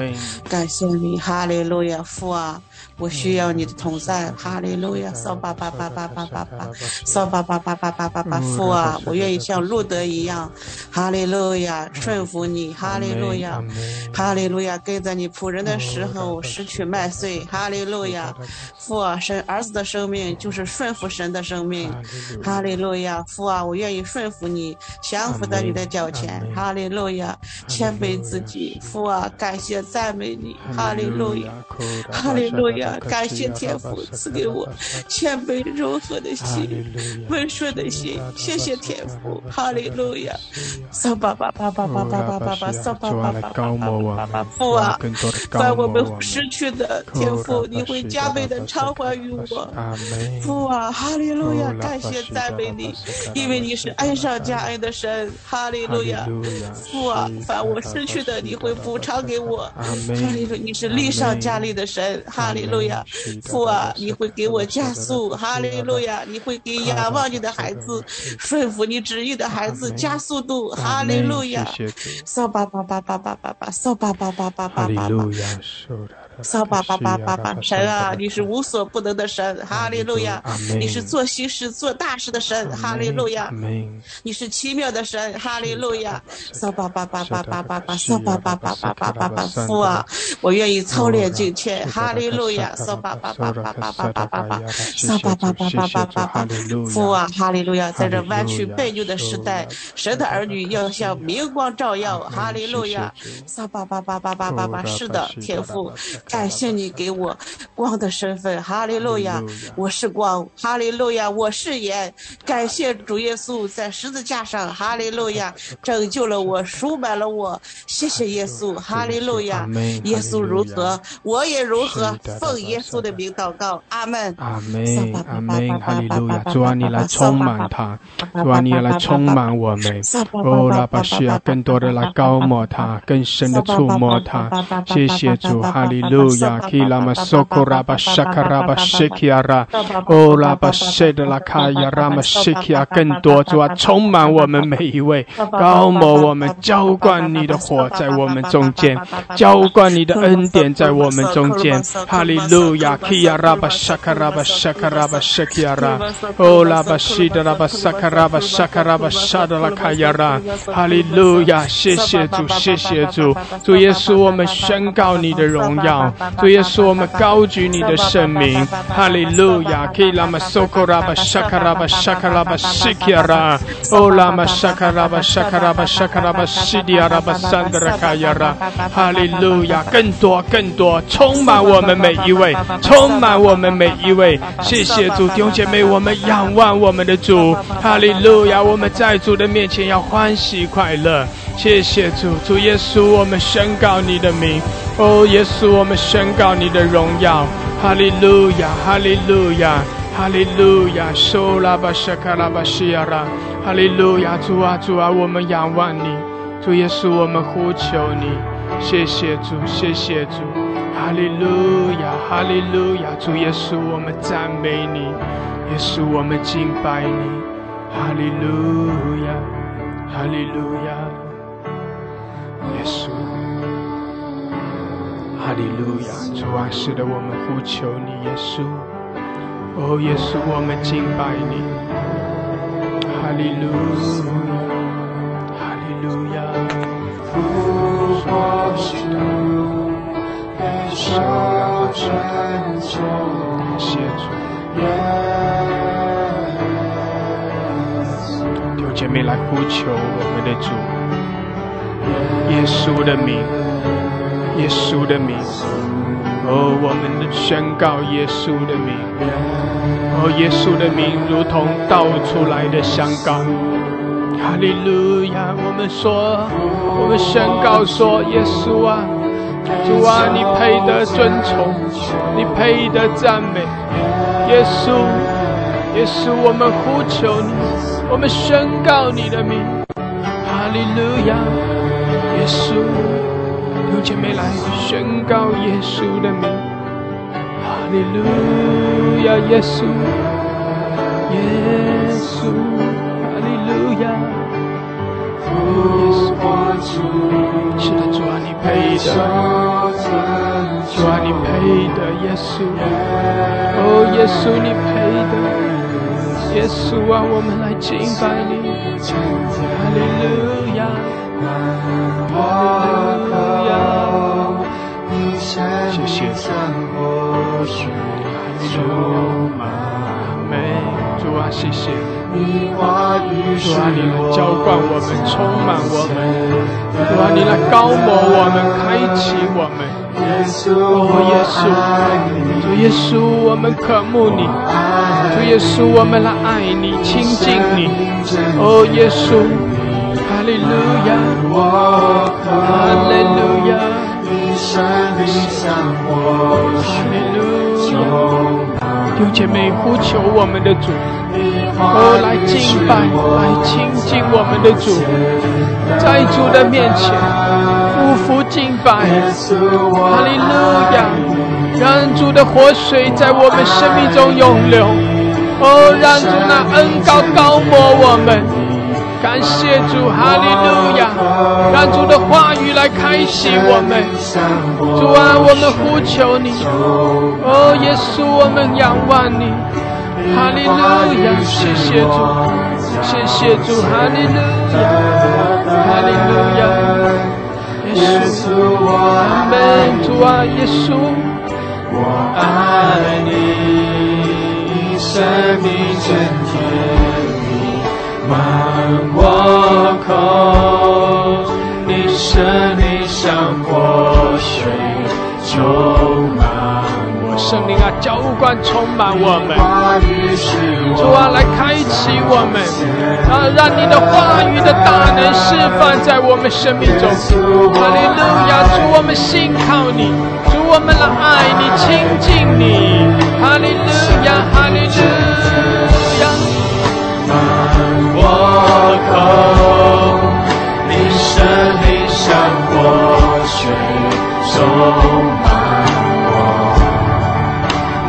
感谢你，哈利路亚父啊！我需要你的同在，哈利路亚！扫把把把把把把把，扫把把把把把把把父啊！我愿意像路德一样，哈利路亚，顺服你，哈利路亚，哈利路亚，跟在你仆人的时候拾取麦穗，哈利路亚，父啊，神儿子的生命就是顺服神的生命，哈利路亚，父啊，我愿意顺服你，降服在你的脚前，哈利路亚，谦卑自己，父啊，感谢赞美你，哈利路亚，哈利路亚。感谢天父赐给我谦卑柔和的心，温顺的心。谢谢天父，哈利路亚！扫把把把把把把把把扫把把把把把父啊！把我们失去的天父，你会加倍的偿还于我。父啊，哈利路亚！感谢赞美你，因为你是恩上加恩的神，哈利路亚！父啊，凡我失去的，你会补偿给我。哈利路，你是力上加力的神，哈利路。亚，父啊，你会给我加速，哈利路亚！你会给仰望你的孩子、顺服你旨意的孩子加速度，哈利路亚！扫把把把把把把把，扫把把把把把把把。扫把把把把把，神啊，你是无所不能的神，哈利路亚！你是做西事、做大事的神，哈利路亚！你是奇妙的神，哈利路亚！扫把把把把把把把，扫把把把把把把把，父啊，我愿意操练敬虔，哈利路亚！扫把把把把把把把把把，扫把把把把把把把，父啊，哈利路亚！在这弯曲悖扭的时代，神的儿女要像明光照耀，哈利路亚！扫把把把把把把把，是的，天父。感谢你给我光的身份，哈利路亚！我是光，哈利路亚！我是盐。感谢主耶稣在十字架上，哈利路亚，拯救了我，赎买了我。谢谢耶稣，哈利路亚！耶稣如何，我也如何。奉耶稣的名祷告，阿门。阿门，阿门，哈利路亚！主啊，你来充满他，主啊，你来充满我们。哦，拉巴西亚，更多的来高摩他，更深的触摸他。谢谢主，哈利。Alleluia, ki la masoko raba shaka raba shiki ara, o la ba shida la kaya rama shiki a 更多主啊，充满我们每一位，高某我们，浇灌你的火在我们中间，浇灌你的恩典在我们中间。哈利路亚，ki ya raba shaka raba shaka raba shiki ara, o la ba shida la ba shaka raba shaka raba shada la kaya ra。哈利路亚，谢谢主，谢谢主，主耶稣，我们宣告你的荣耀。主耶稣，我们高举你的圣名，哈利路亚！基拉玛苏库拉巴沙卡拉巴沙卡拉巴西基亚拉，欧拉玛沙卡拉巴沙卡拉巴沙卡拉巴西迪亚拉巴桑德拉卡亚拉，哈利路亚！更多更多，充满我们每一位，充满我们每一位。谢谢主，弟兄姐妹，我们仰望我们的主，哈利路亚！我们在主的面前要欢喜快乐。谢谢主，主耶稣，我们宣告你的名。哦，耶稣，我们宣告你的荣耀。哈利路亚，哈利路亚，哈利路亚。收拉巴沙卡拉巴西亚拉，哈利路亚，主啊，主啊，我们仰望你。主耶稣，我们呼求你。谢谢主，谢谢主。哈利路亚，哈利路亚，主耶稣，我们赞美你。耶稣，我们敬拜你。哈利路亚，哈利路亚。耶稣，哈利路亚，主啊，使得我们呼求你，耶稣，哦，耶稣，我们敬拜你，哈利路亚，哈利路亚，父啊，求你，有姐妹来呼求我们的主。耶稣的名，耶稣的名。哦，我们宣告耶稣的名。哦，耶稣的名如同倒出来的香膏。哈利路亚！我们说，我们宣告说，耶稣啊，主啊，你配得尊崇，你配得赞美。耶稣，耶稣，我们呼求你，我们宣告你的名。哈利路亚！耶稣。有姐妹来宣告耶稣的名，哈利路亚，耶稣，耶稣，哈利路亚，耶稣，是的，主啊，你配的，主啊，你配的，耶稣，哦，耶稣，你配的，耶稣啊，我们来敬拜你，哈利路亚。谢谢主，主啊，谢谢，主啊，你来浇灌我们，充满我们，主啊，你来高摩我们，开启我们。哦，耶稣，主耶稣，我们渴慕你，主耶稣，我们来爱你，亲近你。哦，耶稣，利路亚，哈利路亚。有姐妹呼求我们的主，哦，来敬拜，来亲近我们的主，在主的面前匍匐敬拜，哈利路亚！让主的活水在我们生命中涌流，哦，让主那恩高高抹我们。感谢主，哈利路亚！让主的话语来开启我们。主啊，我们呼求你。哦，耶稣，我们仰望你。哈利路亚！谢谢主，谢谢主，哈利路亚，哈利路亚。耶稣，我们主啊，耶稣，我爱你，生命真甜。满我口，你生命像活水充满我。圣灵啊，浇灌充满我们。主啊，来开启我们，啊，让你的话语的大能释放在我们生命中。哈利路亚，主，我们信靠你，主，我们来爱你，亲近你。哈利路亚，哈利路口，你生命像活水充满我，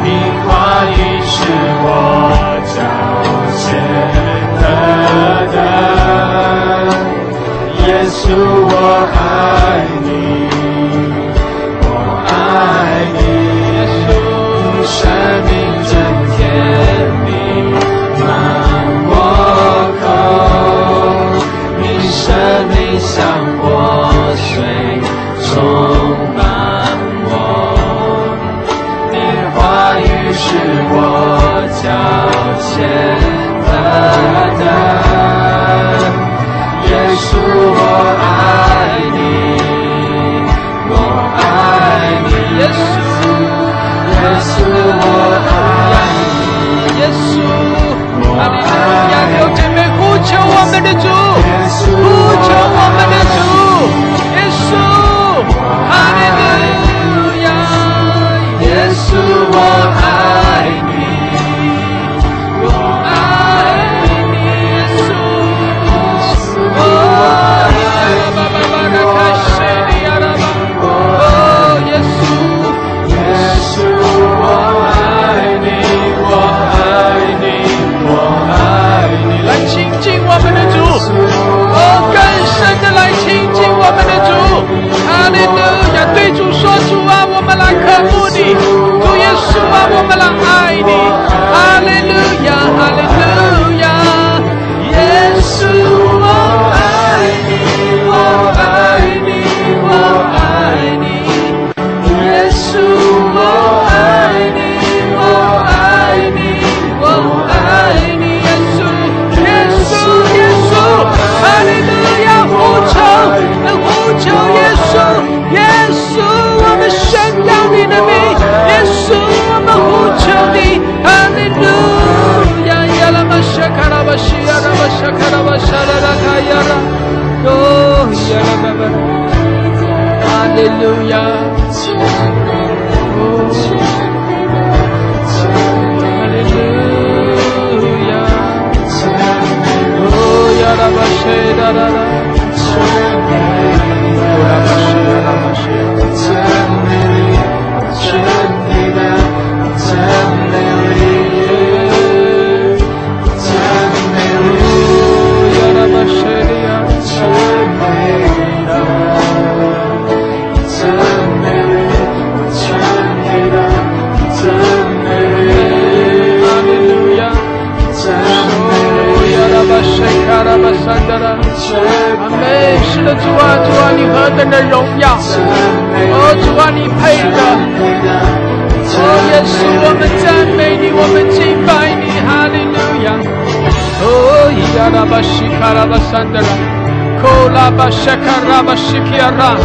你话语是我脚前的灯，耶稣我爱你。అంతటి చూ. 不你。哦呀啦巴巴，哈利路亚，哦，主啊，主啊，你何等的荣耀！哦，主啊，你配的。哦，耶稣，我们赞美你，我们敬拜你，哈利路亚！哦，呀拉巴西卡拉巴桑德拉，科拉巴西卡拉巴西基亚拉，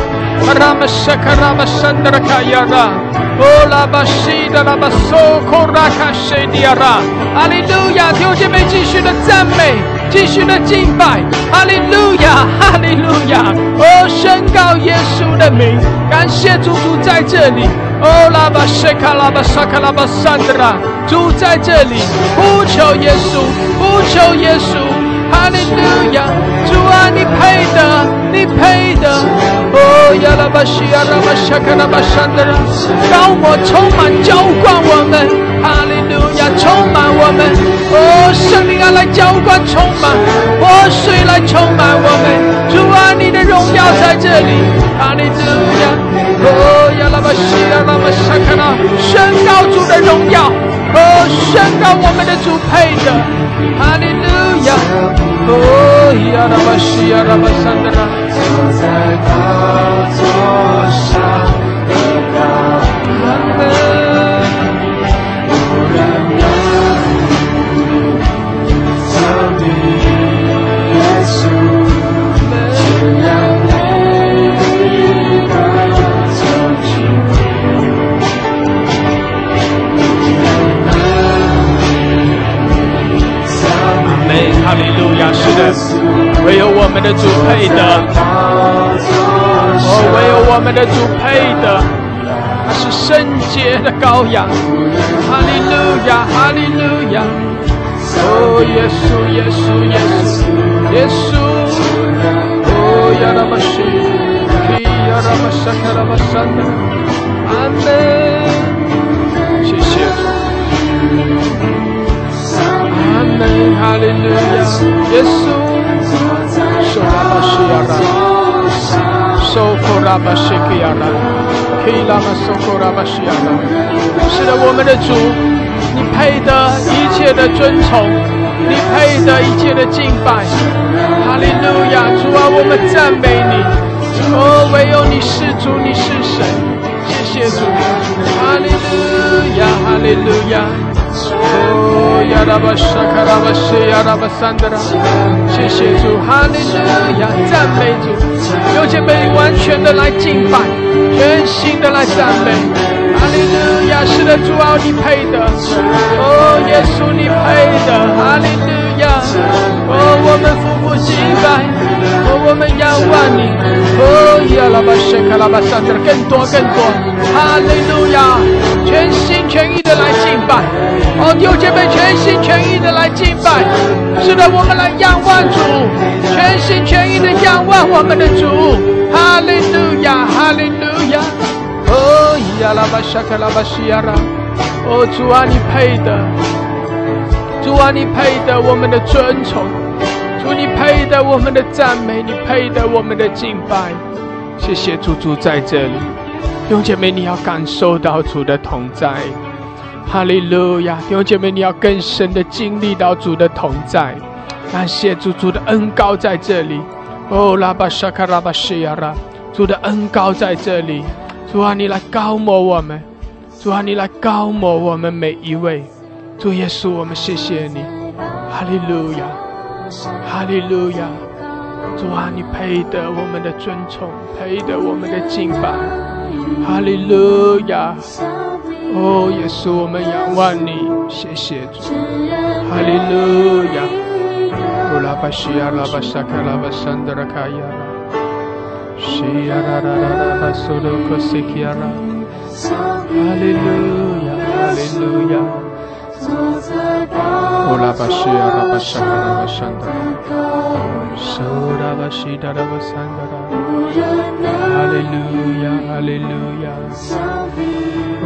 拉巴沙卡拉巴桑德拉卡亚拉，哦拉巴西的拉巴索科拉卡西迪亚拉，哈利路亚！弟兄姐妹继续的赞美，继续的敬拜，哈利路亚，哈利路亚！哦，宣告耶稣的名，感谢主主在这里。哦，拉巴谢卡拉巴沙卡拉巴萨德拉，主在这里，呼求耶稣，呼求耶稣，哈利路亚！主啊，你配的，你配的。哦，亚拉巴西亚拉巴沙卡拉巴桑德拉，让我充满浇灌我们，哈利路亚，充满我们。哦，圣灵啊，来浇灌，充满，活水来充满我们。主啊，你的荣耀在这里，哈利路亚。哦，亚拉巴西亚拉巴沙卡拉，宣告主的荣耀，哦，宣告我们的主配的，哈利路亚。哦，亚拉巴西亚拉巴桑德拉，坐在宝座上唯有我们的主配的，哦，唯有我们的主配的，他是圣洁的羔羊。哈利路亚，哈利路亚！哦，耶稣，耶稣，耶稣，耶稣！哦，亚拉巴西，基亚拉巴沙卡拉巴山的，阿门！谢谢主。阿门，哈利路亚，耶稣，受拉巴西亚拉，受苦拉巴西基亚拉，可以拉巴受苦拉巴西亚拉。是的，我们的主，你配得一切的尊崇，你配得一切的敬拜。哈利路亚，主啊，我们赞美你。哦，唯有你是主，你是神。谢谢主，哈利路亚，哈利路亚。哦，亚拉巴沙卡拉巴西亚拉巴萨德拉，谢谢主，哈利路亚，赞美主，有姐妹完全的来敬拜，全新的来赞美，哈利路亚，是的，主啊，你配的，哦，耶稣你配的，哈利路亚，哦，我们夫妇敬拜。哦，我们仰望你，哦，亚拉巴什卡拉巴萨德，更多更多，哈利路亚，全心全意的来敬拜，哦，弟兄姐妹全心全意的来敬拜，是的，我们来仰望主，全心全意的仰望我们的主，哈利路亚，哈利路亚，亚拉巴沙卡拉巴西亚拉，哦，主啊，你配的，主啊，你配的我们的尊崇。主，你配得我们的赞美，你配得我们的敬拜。谢谢主，主在这里，弟兄姐妹，你要感受到主的同在。哈利路亚，弟兄姐妹，你要更深的经历到主的同在。感谢主，主的恩高在这里。哦，拉巴沙卡拉巴西亚拉，主的恩高在这里。主啊，你来高摩我们。主啊，你来高摩我们每一位。主耶稣，我们谢谢你。哈利路亚。哈利路亚，主啊，你配得我们的尊崇，配得我们的敬拜。哈利路亚，哦，耶稣，我们仰望你，谢谢主。哈利路亚，拉巴西亚拉巴沙卡拉巴桑德拉卡亚哈利路亚，哈利路亚。乌拉巴西亚拉巴沙卡拉巴桑德拉，苏拉巴西达拉巴桑德拉，哈利路亚，哈利路亚。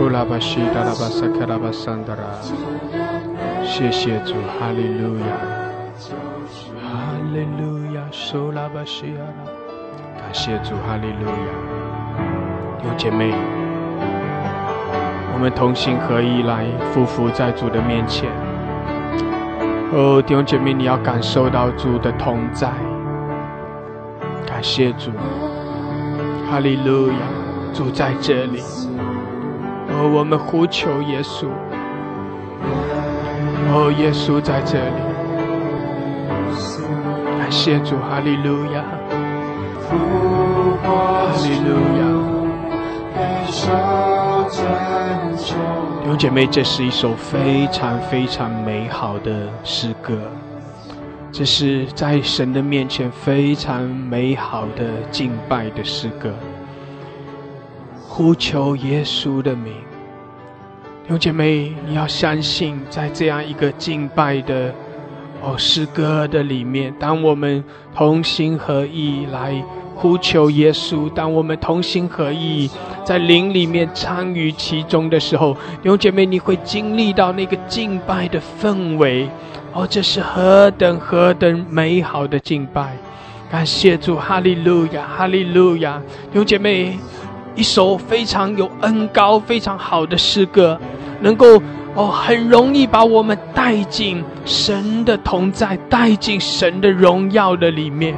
乌拉巴西达拉巴沙卡拉巴桑德拉，谢谢主，哈利路亚。哈利路亚，苏拉巴西亚拉，谢主，哈利路亚，弟兄姐妹，我们同心合意来匍匐在主的面前。哦，弟兄姐妹，你要感受到主的同在，感谢主，哈利路亚，主在这里。哦，我们呼求耶稣，哦，耶稣在这里。感谢主，哈利路亚。弟兄姐妹，这是一首非常非常美好的诗歌，这是在神的面前非常美好的敬拜的诗歌，呼求耶稣的名。弟兄姐妹，你要相信，在这样一个敬拜的。哦，诗歌的里面，当我们同心合意来呼求耶稣，当我们同心合意在灵里面参与其中的时候，弟兄姐妹，你会经历到那个敬拜的氛围。哦，这是何等何等美好的敬拜！感谢主，哈利路亚，哈利路亚！弟兄姐妹，一首非常有恩高、非常好的诗歌，能够。哦，很容易把我们带进神的同在，带进神的荣耀的里面。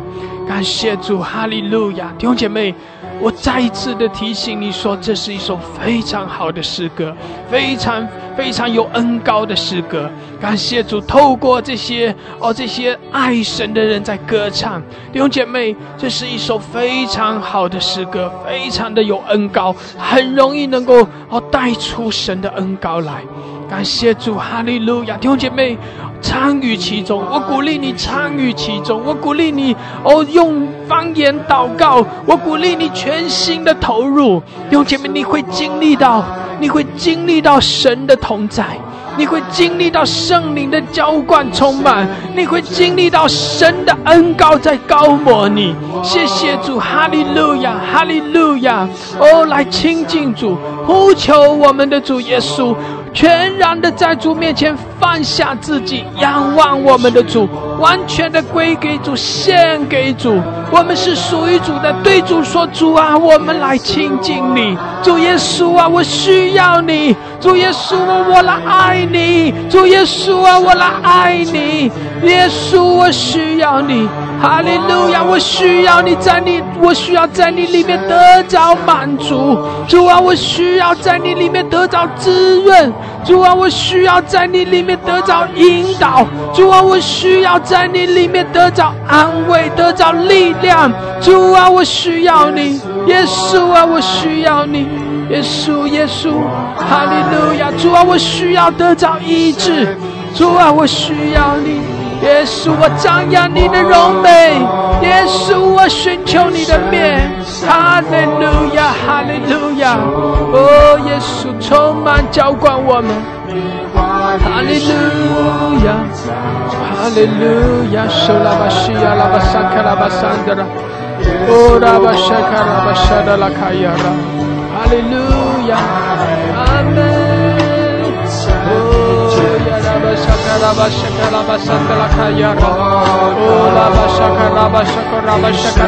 感谢主，哈利路亚！弟兄姐妹，我再一次的提醒你说，这是一首非常好的诗歌，非常非常有恩高的诗歌。感谢主，透过这些哦，这些爱神的人在歌唱。弟兄姐妹，这是一首非常好的诗歌，非常的有恩高，很容易能够哦带出神的恩高来。感谢主，哈利路亚！弟兄姐妹，参与其中，我鼓励你参与其中，我鼓励你哦，用方言祷告，我鼓励你全心的投入。弟兄姐妹，你会经历到，你会经历到神的同在。你会经历到圣灵的浇灌充满，你会经历到神的恩高在高摩你。谢谢主，哈利路亚，哈利路亚！哦，来亲近主，呼求我们的主耶稣，全然的在主面前放下自己，仰望我们的主，完全的归给主，献给主。我们是属于主的，对主说：“主啊，我们来亲近你。”主耶稣啊，我需要你。主耶稣啊，我来爱你。主耶稣啊，我来爱你。耶稣，我需要你。哈利路亚，我需要你在你，我需要在你里面得着满足。主啊，我需要在你里面得着滋润。主啊，我需要在你里面得着引导。主啊，我需要在你里面得着安慰，得着力量。主啊，我需要你。耶稣啊，我需要你。耶稣，耶稣，哈利路亚！主啊，我需要得着医治。主啊，我需要你。耶稣，我张扬你的荣美。耶稣，我寻求你的面。哈利路亚，哈利路亚！哦，耶稣，充满浇灌我们。哈利路亚，哈利路亚！苏拉巴西亚拉巴桑卡拉巴桑德拉，哦拉巴沙卡拉巴沙德拉卡亚拉。Hallelujah. Amen. Shaka raba shaka raba shaka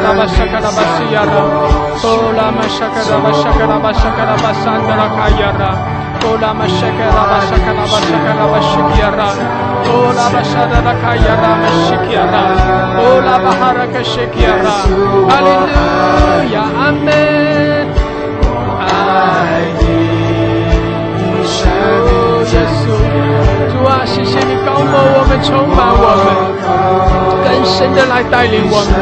raba shaka raba siyara. Oh, lama shaka raba shaka raba shaka raba santa la kayara. Oh, lama shaka raba shaka raba shaka raba shikiyara. Oh, lama shada la kayara mashikiyara. Oh, lama haraka shikiyara. Hallelujah. Amen. 耶谢谢你高摩我们，充满我们，更深的来带领我们，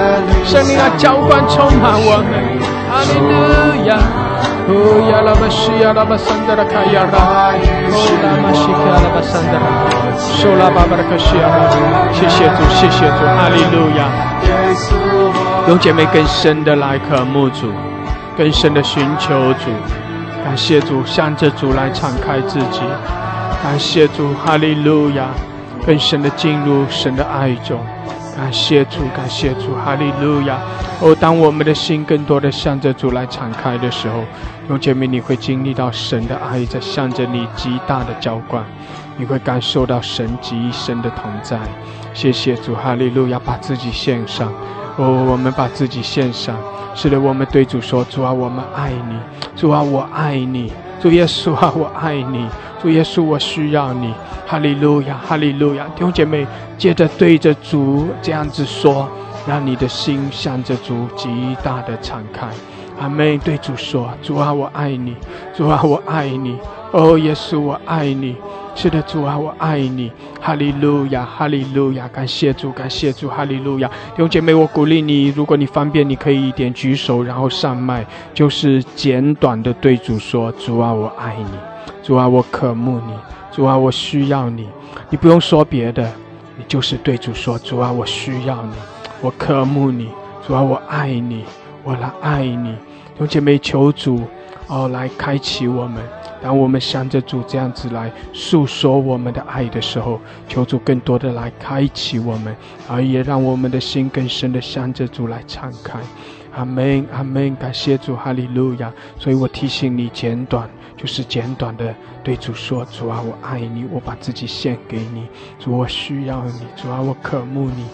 圣灵啊，浇灌充满我们，哈利路亚。哦呀拉巴西呀拉巴桑德拉卡呀拉，哦拉玛西卡拉巴桑德拉，受拉巴巴拉卡西呀拉，谢谢主，谢谢主，哈利路亚。用姐妹更深的来渴慕主，更深的寻求主，感谢主，向着主来敞开自己，感谢主，哈利路亚，更深的进入神的爱中。感谢主，感谢主，哈利路亚！哦，当我们的心更多的向着主来敞开的时候，用姐妹你会经历到神的爱在向着你极大的浇灌，你会感受到神极深的同在。谢谢主，哈利路亚！把自己献上，哦，我们把自己献上。是的，我们对主说：主啊，我们爱你；主啊，我爱你；主耶稣啊，我爱你；主耶稣，我需要你。哈利路亚，哈利路亚！弟兄姐妹，接着对着主这样子说，让你的心向着主极大的敞开。阿妹对主说：主啊，我爱你；主啊，我爱你。哦，耶稣，我爱你。是的，主啊，我爱你。哈利路亚，哈利路亚！感谢主，感谢主，哈利路亚！弟兄姐妹，我鼓励你，如果你方便，你可以一点举手，然后上麦，就是简短的对主说：主啊，我爱你；主啊，我渴慕你。主啊，我需要你，你不用说别的，你就是对主说：主啊，我需要你，我渴慕你。主啊，我爱你，我来爱你。同姐妹，求主哦来开启我们。当我们向着主这样子来诉说我们的爱的时候，求主更多的来开启我们，而也让我们的心更深的向着主来敞开。阿门，阿门，感谢主，哈利路亚。所以我提醒你，简短。就是简短的对主说：“主啊，我爱你，我把自己献给你。主，我需要你。主啊，我渴慕你。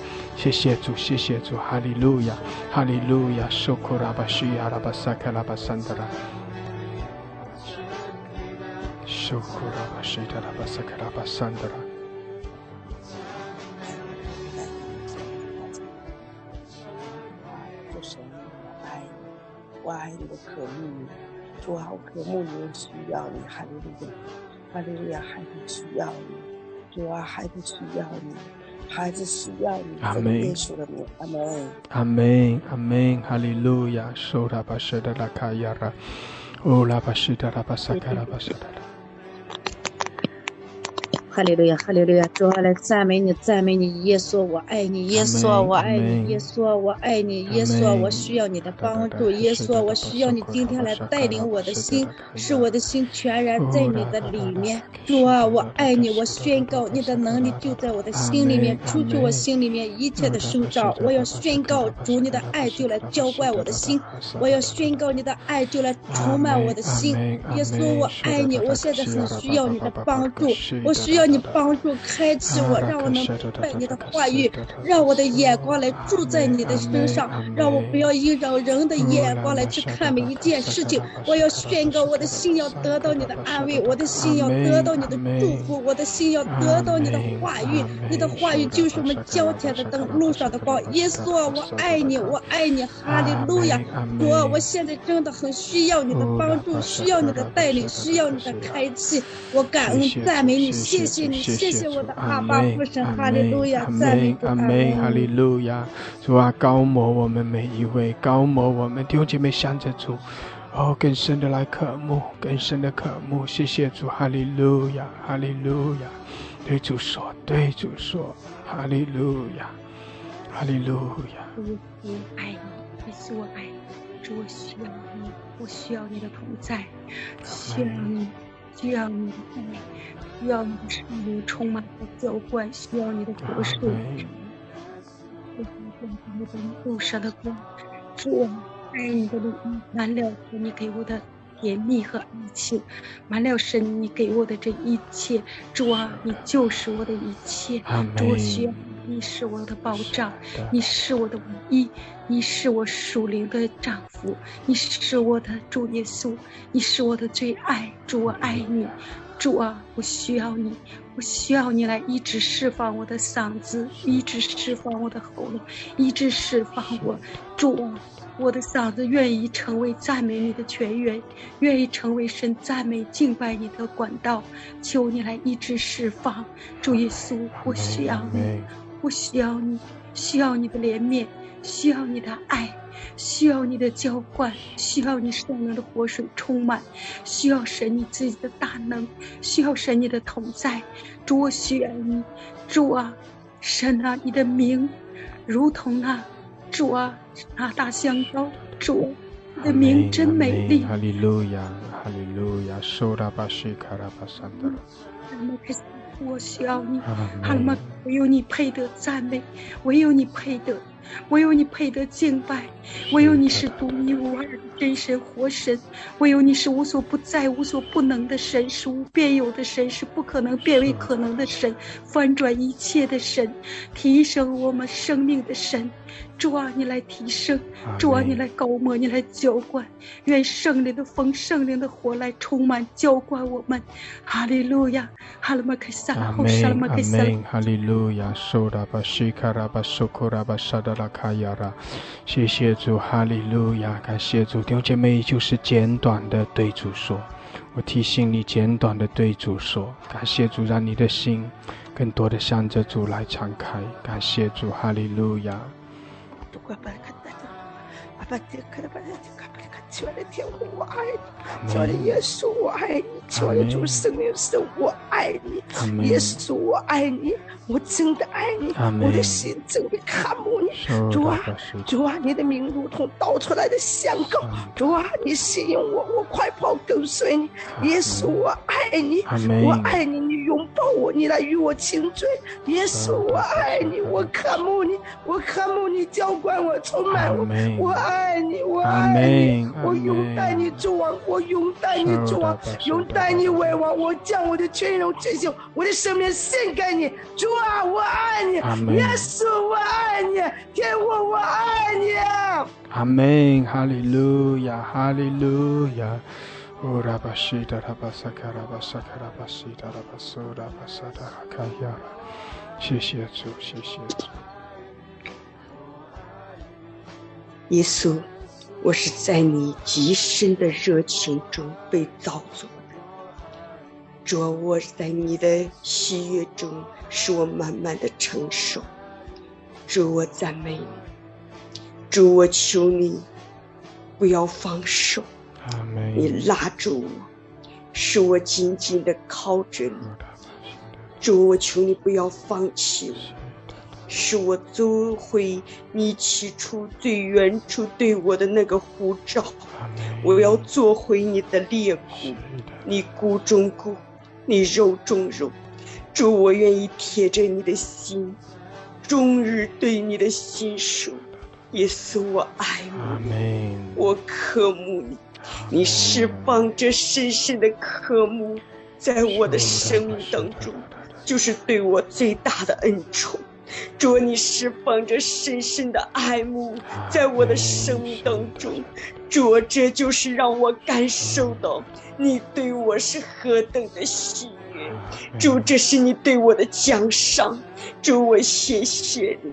谢谢主，谢谢主，哈利路亚，哈利路亚。受苦拉巴需要拉巴萨克拉巴桑德拉，受苦拉巴需要拉巴萨克拉巴桑德拉。我爱你，我渴慕你。”主啊，我渴慕你，需要你，哈利路亚，哈利路亚，孩子需要你，主啊，孩子需要你，孩子需要你，阿门。耶稣的名，阿门，阿门，阿门，哈利路亚，受拉巴舍的拉卡亚拉，哦拉巴舍的拉巴萨卡拉巴舍的。哈利路亚，哈利路亚！主啊，来赞美你，赞美你！耶稣，我爱你！耶稣，我爱你！耶稣，我爱你！耶稣，我需要你的帮助！耶稣，我需要你今天来带领我的心，使我的心全然在你的里面。主啊，我爱你！我宣告你的能力就在我的心里面，除去我心里面一切的受造。我要宣告主，你的爱就来浇灌我的心；我要宣告你的爱就来充满我的心。耶稣，我爱你！我现在很需要你的帮助，我需要。让你帮助开启我，让我能明白你的话语，让我的眼光来住在你的身上，让我不要依照人的眼光来去看每一件事情。我要宣告，我的心要得到你的安慰，我的心要得到你的祝福，我的心要得到你的话语。你的话语就是我们焦天的灯，路上的光。耶稣，我爱你，我爱你，哈利路亚！我我现在真的很需要你的帮助，需要你的带领，需要你的开启。我感恩赞美你，谢谢。谢谢我的阿爸父神，哈利路亚，赞美阿门，哈利路亚，主啊，高摩我们每一位，高摩我们弟兄姐妹向着主，哦，更深的来渴慕，更深的渴慕，谢谢主，哈利路亚，哈利路亚，对主说，对主说，哈利路亚，哈利路亚。我爱你，也是我爱你，主，我需要你，我需要你的同在，需要你，需要你的爱。需要你的生命充满了浇灌，需要你的活水。我想变成那种路上的光，主啊，爱你的路满了你给我的甜蜜和爱情，满了神你给我的这一切。主啊，你就是我的一切。主，我需要你是我的保障，你是我的唯一，你是我属灵的丈夫，你是我的主耶稣，你是我的最爱。主，我爱你。主啊，我需要你，我需要你来一直释放我的嗓子，一直释放我的喉咙，一直释放我。主啊，我的嗓子愿意成为赞美你的泉源，愿意成为神赞美敬拜你的管道。求你来一直释放。主耶稣，我需要你，我需要你，需要你的怜悯，需要你的爱，需要你的浇灌，需要你圣灵的活水充满，需要神你自己的大能，需要神你的同在。主，我需要你，主啊，神啊，你的名如同那主啊那大香膏，主，你的名真美丽。哈利路亚，哈利路亚，苏拉巴西卡拉巴桑德。我需要你，哈利玛，唯有你配得赞美，唯有你配得。唯有你配得敬拜，唯有你是独一无二的真神活神，唯有你是无所不在、无所不能的神，是无变有的神，是不可能变为可能的神，翻转一切的神，提升我们生命的神。主啊，你来提升；主啊，你来高摩，你来浇灌。愿圣灵的风、圣灵的火来充满浇灌我们。哈利路亚，哈利玛凯撒，阿门，阿门，哈利路亚，苏拉巴西卡拉巴苏库拉巴沙达拉卡亚拉。谢谢主，哈利路亚，感谢主。弟兄姐妹，就是简短的对主说，我提醒你，简短的对主说，感谢主，让你的心更多的向着主来敞开。感谢主，哈利路亚。我把看到，阿爸天亲爱的天父，我爱你，亲爱的耶稣，我爱你，亲爱的主圣灵神，我爱你，耶稣，我爱你。我真的爱你，我的心真的看慕你。主啊，主啊，你的名如同倒出来的香膏。主啊，你吸引我，我快跑跟随你。耶稣，我爱你，我爱你，你拥抱我，你来与我亲嘴。耶稣，我爱你，我看慕你，我看慕你浇灌我，充满我。我爱你，我爱你，我拥戴你主王，我拥戴你主王，拥戴你为王。我将我的全容全心，我的生命献给你，主。啊，我爱你，耶稣，我爱你，天父，我爱你。阿门，哈利路亚，哈利路亚。乌拉巴西达拉巴萨卡拉巴萨卡拉巴西达拉巴苏拉巴萨达拉卡亚拉。谢谢主，谢谢主。耶稣，我是在你极深的热情中被造作的。主，我在你的喜悦中，使我慢慢的成熟。主，我赞美你。主，我求你不要放手，你拉住我，使我紧紧的靠着你。主，我求你不要放弃我，使我做回你起初最原初对我的那个护照。我要做回你的猎骨，你骨中骨。你肉中肉，主，我愿意贴着你的心，终日对你的心说：耶稣，我爱你，我渴慕你，你释放这深深的渴慕，在我的生命当中，就是对我最大的恩宠。主，你释放着深深的爱慕，在我的生命当中，主，这就是让我感受到。你对我是何等的喜悦，主，这是你对我的奖赏，主，我谢谢你，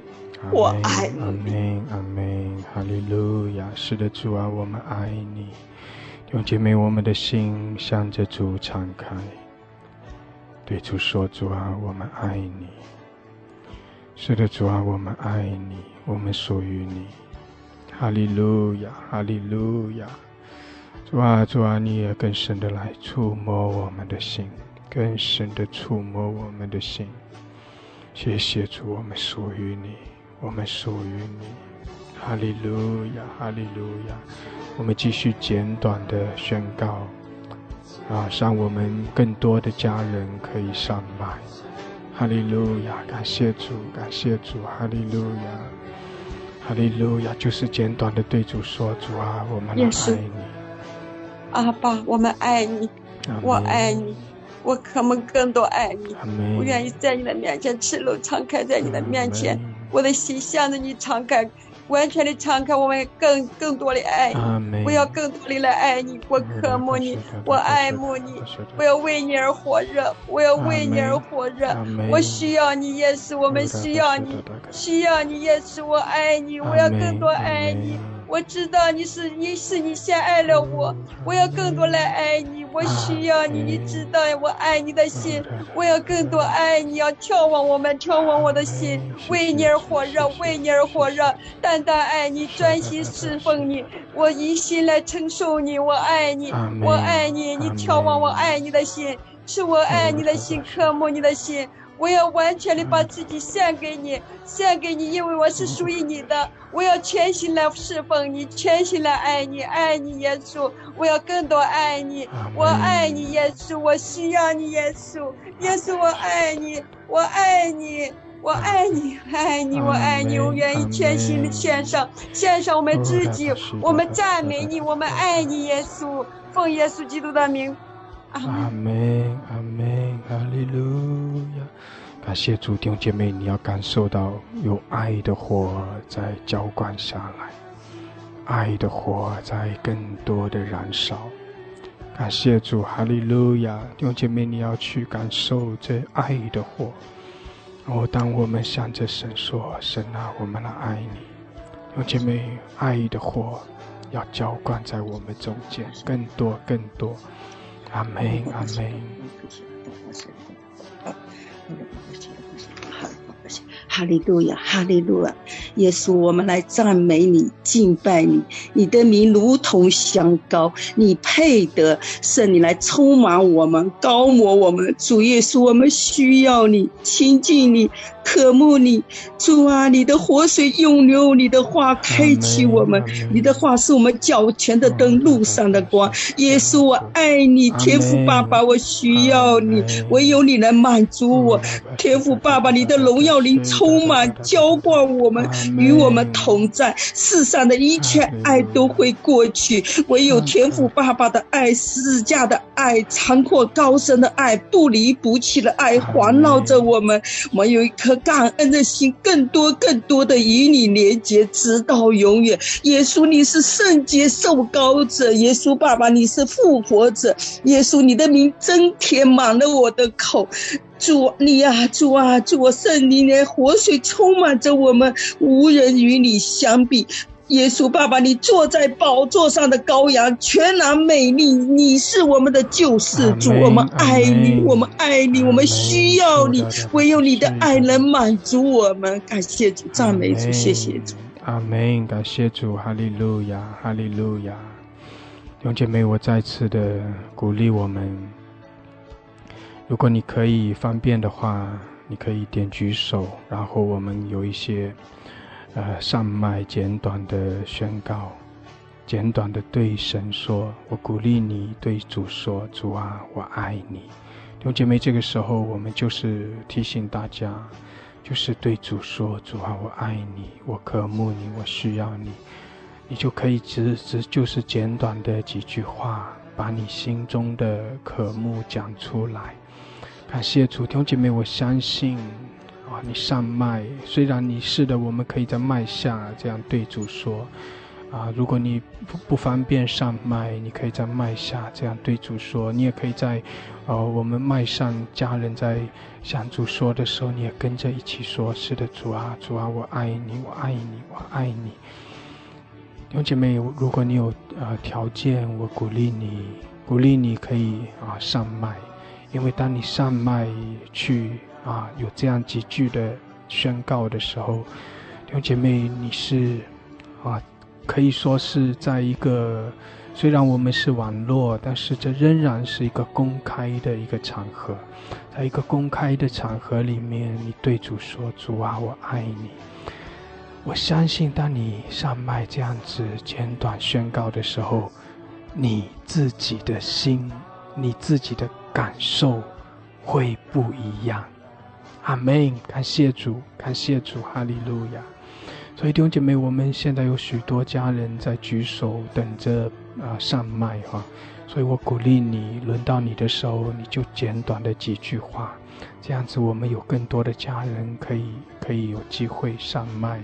我爱你。阿门，阿门，哈利路亚！是的，主啊，我们爱你。弟兄姐妹，我们的心向着主敞开，对主说：“主啊，我们爱你。”是的，主啊，我们爱你，我们属于你。哈利路亚，哈利路亚。主啊，主啊，你也更深的来触摸我们的心，更深的触摸我们的心。谢谢主，我们属于你，我们属于你。哈利路亚，哈利路亚。我们继续简短的宣告，啊，让我们更多的家人可以上麦。哈利路亚，感谢主，感谢主，哈利路亚，哈利路亚。就是简短的对主说，主啊，我们来爱你。阿爸，我们爱你，我爱你，我可能更多爱你。我愿意在你的面前赤裸敞开，在你的面前，我的心向着你敞开，完全的敞开。我们更更多的爱。你，我要更多的来爱你。我渴慕你，我爱慕你，我要为你而火热，我要为你而火热。我需要你，耶稣，我们需要你，需要你，耶稣，我爱你，我要更多爱你。我知道你是你是你先爱了我，我要更多来爱你，我需要你，你知道呀，我爱你的心，我要更多爱你，要眺望我们，眺望我的心，为你而火热，为你而火热，单单爱你，专心侍奉你，我一心来承受你，我爱你，我爱你，你眺望我爱你的心，是我爱你的心，渴慕你的心。我要完全的把自己献给你，献给你，因为我是属于你的。我要全心来侍奉你，全心来爱你，爱你耶稣。我要更多爱你，我爱你耶稣，我需要你耶稣，耶稣我爱你，我爱你，我爱你，爱你，我爱你，我愿意全心的献上，献上我们自己，我们赞美你，我们爱你耶稣，奉耶稣基督的名，阿门，阿门，哈利路亚。感谢主弟兄姐妹，你要感受到有爱的火在浇灌下来，爱的火在更多的燃烧。感谢主，哈利路亚！弟兄姐妹，你要去感受这爱的火。哦，当我们向着神说：“神啊，我们来爱你。”弟兄姐妹，爱的火要浇灌在我们中间，更多更多。阿门，阿门。哈利路亚，哈利路亚，耶稣，我们来赞美你，敬拜你，你的名如同香膏，你配得圣灵来充满我们，高摩我们。主耶稣，我们需要你，亲近你。渴慕你，主啊，你的活水涌流，你的话开启我们，你的话是我们脚前的灯，路上的光。耶稣，我爱你，天父爸爸，我需要你，唯有你能满足我。天父爸爸，你的荣耀灵充满浇灌我们，与我们同在。世上的一切爱都会过去，唯有天父爸爸的爱，施加的爱，长阔高深的爱，不离不弃的爱环绕着我们。我们有一颗。感恩的心，更多更多的与你连接，直到永远。耶稣，你是圣洁受膏者；耶稣爸爸，你是复活者。耶稣，你的名真填满了我的口。主你啊，主啊，主啊，圣灵的活水充满着我们，无人与你相比。耶稣爸爸，你坐在宝座上的羔羊，全然美丽。你是我们的救世主，我们爱你，我们爱你，我们需要你。唯有你的爱能满足我们。感谢主，赞美主，谢谢主。阿门。感谢主，哈利路亚，哈利路亚。弟兄姐妹，我再次的鼓励我们。如果你可以方便的话，你可以点举手，然后我们有一些。呃，上麦简短的宣告，简短的对神说：“我鼓励你对主说，主啊，我爱你。”弟兄姐妹，这个时候我们就是提醒大家，就是对主说：“主啊，我爱你，我渴慕你，我需要你。”你就可以只只就是简短的几句话，把你心中的渴慕讲出来。感谢主，弟兄姐妹，我相信。啊，你上麦，虽然你是的，我们可以在麦下这样对主说。啊，如果你不不方便上麦，你可以在麦下这样对主说。你也可以在，呃，我们麦上家人在向主说的时候，你也跟着一起说：是的，主啊，主啊，我爱你，我爱你，我爱你。弟兄姐妹，如果你有呃条件，我鼓励你，鼓励你可以啊上麦，因为当你上麦去。啊，有这样几句的宣告的时候，弟兄姐妹，你是啊，可以说是在一个虽然我们是网络，但是这仍然是一个公开的一个场合，在一个公开的场合里面，你对主说：“主啊，我爱你。”我相信，当你上麦这样子简短宣告的时候，你自己的心，你自己的感受会不一样。阿门！感谢主，感谢主，哈利路亚。所以弟兄姐妹，我们现在有许多家人在举手等着啊上麦哈。所以我鼓励你，轮到你的时候，你就简短的几句话，这样子我们有更多的家人可以可以有机会上麦，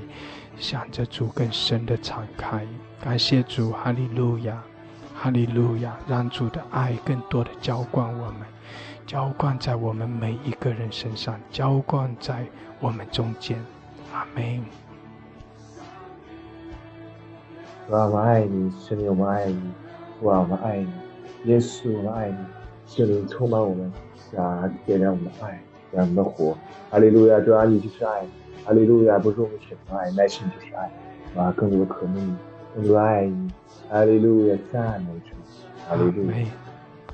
想着主更深的敞开。感谢主，哈利路亚，哈利路亚，让主的爱更多的浇灌我们。浇灌在我们每一个人身上，浇灌在我们中间，阿门。主啊，我爱你，是你我们爱你，主啊，我们爱你。耶稣，我们爱你，圣灵充满我们，啊，点亮我们的爱，让我们的火。哈利路亚，主啊，你就是爱。哈利路亚，不是我们选择爱，乃是你就是爱。啊，更多的渴慕你，更多的爱你。哈利路亚，赞美主。哈利路亚。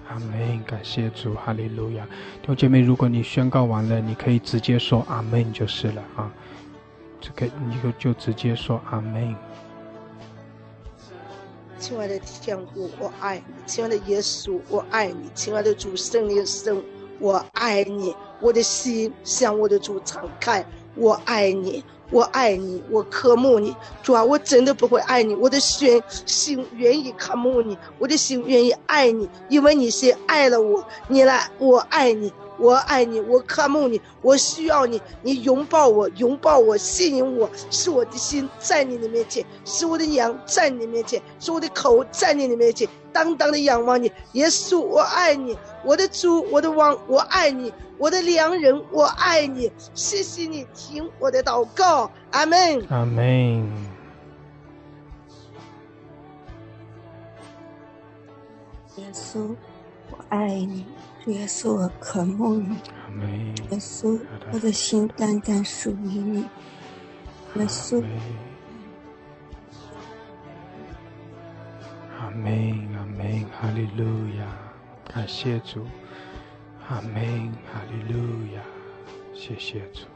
阿门，感谢主，哈利路亚。弟兄姐妹，如果你宣告完了，你可以直接说阿门就是了啊。这个你就就直接说阿门。亲爱的天父，我爱你；亲爱的耶稣，我爱你；亲爱的主圣灵圣，我爱你。我的心向我的主敞开，我爱你。我爱你，我渴慕你，主啊，我真的不会爱你。我的心心愿意渴慕你，我的心愿意爱你，因为你先爱了我。你来，我爱你，我爱你，我渴慕你，我需要你，你拥抱我，拥抱我，吸引我，使我的心在你的面前，使我的羊在你的面前，使我的口在你的面前，当当的仰望你，耶稣，我爱你，我的主，我的王，我爱你。我的良人，我爱你，谢谢你听我的祷告，阿门，阿门。耶稣，我爱你，耶稣，我渴慕你，耶稣，我的心单单属于你，耶稣。阿门，阿门，哈利路亚，感谢主。阿门，哈利路亚，谢谢主。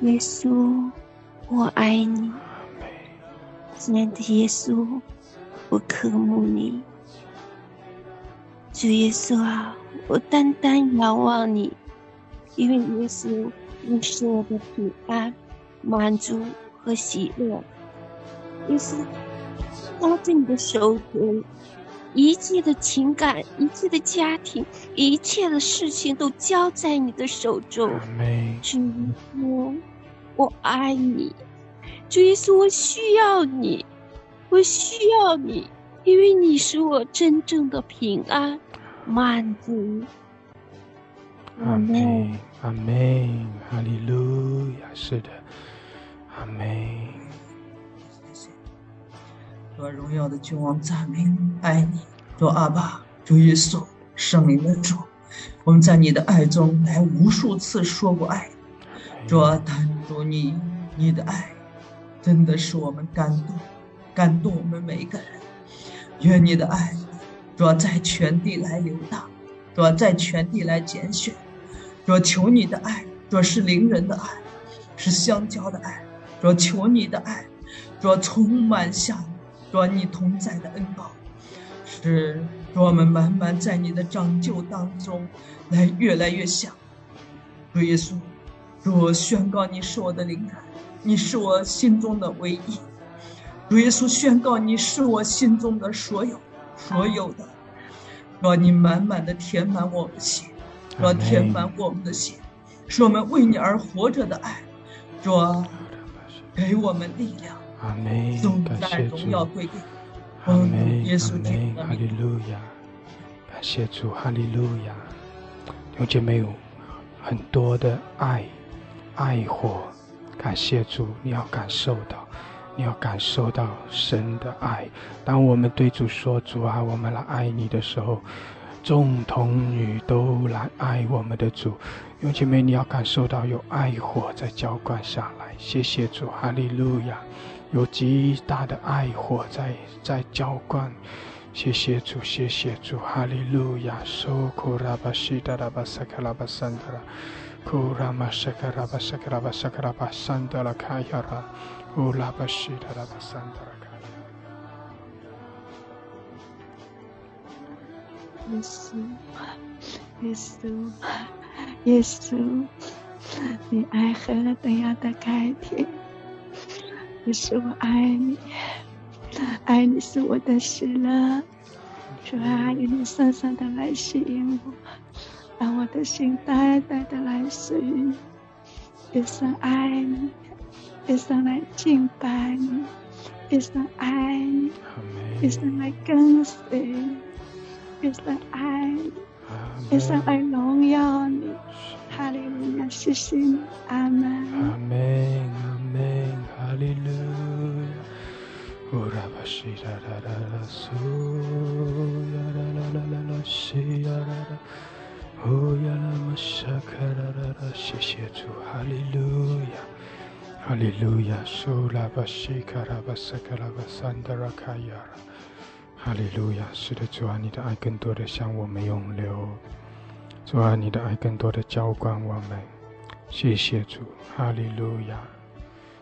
耶稣，我爱你。亲爱的耶稣，我渴慕你。主耶稣啊，我单单仰望你，因为耶稣，你是我的平安、满足和喜乐。耶稣，拉着你的手中。一切的情感，一切的家庭，一切的事情都交在你的手中。主耶稣，我爱你。主耶稣，我需要你，我需要你，因为你是我真正的平安、满足。阿门，阿门，哈利路亚，是的，阿门。主荣耀的君王赞美你，爱你，主阿爸，主耶稣，圣灵的主，我们在你的爱中来无数次说过爱，主啊，但主你你的爱，真的使我们感动，感动我们每一个人。愿你的爱，主啊，在全地来流荡，主啊，在全地来拣选，主求你的爱，主是灵人的爱，是相交的爱，主求你的爱，主充满下。若你同在的恩报，是若我们慢慢在你的拯救当中来越来越像主耶稣。若宣告你是我的灵感，你是我心中的唯一。主耶稣宣告你是我心中的所有，所有的。若你满满的填满我们的心，若填满我们的心，是我们为你而活着的爱。若给我们力量。阿门，感谢主，阿门，阿门，哈利路亚，感谢主，哈利路亚。有姐妹有很多的爱，爱火，感谢主，你要感受到，你要感受到神的爱。当我们对主说主啊，我们来爱你的时候，众童女都来爱我们的主。有姐妹，你要感受到有爱火在浇灌下来。谢谢主，哈利路亚。有极大的爱火在在浇灌，谢谢主，谢谢主，哈利路亚。苏库拉巴西达拉巴萨克拉巴桑德拉，库拉玛萨克拉巴萨克拉巴萨克拉巴桑德拉卡亚拉，乌拉巴西达拉巴桑德拉卡。耶稣，耶稣，耶稣，你爱何等样的改变？你是我爱你，爱你是我的喜乐，主啊，愿你深深的来吸引我，让我的心呆呆的来随你，一生爱你，一生来敬拜你，一生爱你，一生来跟随你，一生爱你，一生来荣耀你，哈利路亚，谢谢你，阿门，阿门。阿门，哈利路亚，乌拉巴西哒哒哒啦苏呀啦啦啦啦啦西呀啦啦，乌呀啦玛沙卡哈利路亚，哈利路亚，苏拉巴西卡拉巴萨卡拉巴桑达拉卡亚拉，哈利路亚，是的主啊，你的爱更多的向我们涌流，主啊，你的爱更多的浇灌我们，谢谢主，哈利路亚。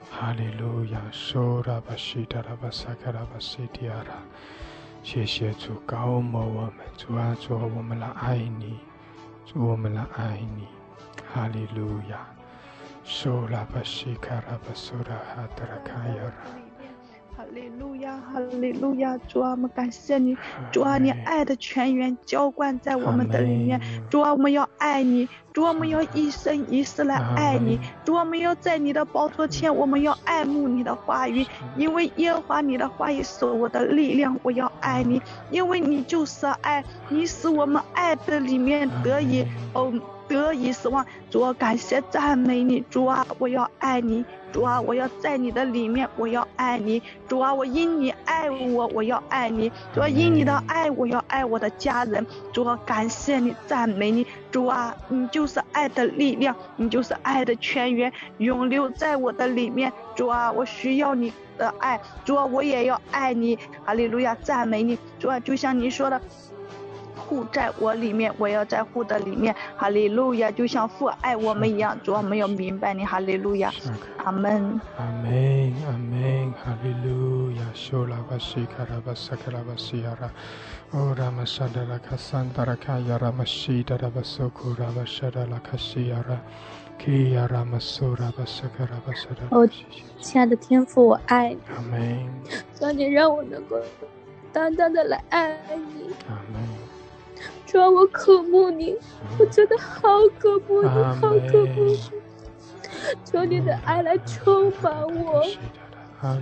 哈利路亚，苏拉巴西达拉巴萨卡拉巴西迪亚拉，谢谢主高摩我们，主啊主，我们来爱你，主我们来爱你，哈利路亚，苏拉巴西卡拉巴苏拉哈达拉卡亚拉。哈利路亚，哈利路亚，主啊，我们感谢你，主啊，你爱的泉源浇灌在我们的里面，主啊，我们要爱你，主啊，我们要一生一世来爱你，主啊，我们要在你的宝座前，我们要爱慕你的话语，因为耶和华你的话语是我的力量，我要爱你，因为你就是爱，你使我们爱的里面得以哦。得以死亡，主啊，感谢赞美你，主啊，我要爱你，主啊，我要在你的里面，我要爱你，主啊，我因你爱我，我要爱你，主啊，因你的爱，我要爱我的家人，主啊，感谢你，赞美你，主啊，你就是爱的力量，你就是爱的泉源，永留在我的里面，主啊，我需要你的爱，主啊，我也要爱你，哈利路亚，赞美你，主啊，就像你说的。护在我里面，我要在护的里面。哈利路亚，就像父爱我们一样。主，我们要明白你。哈利路亚，阿门。阿门，阿门。哈利路亚，修拉巴西卡拉巴萨卡拉巴西亚拉，欧拉玛沙达拉卡桑达拉卡亚拉玛西达拉巴苏库拉巴沙达拉卡西亚拉，基亚拉玛苏拉巴萨卡拉巴沙达。哦，亲爱的天父，我爱你。阿门。求你让我能够单单的来爱你。阿门。主啊，我渴慕你，我真的好渴慕你，好渴慕你。求你的爱来充满我，让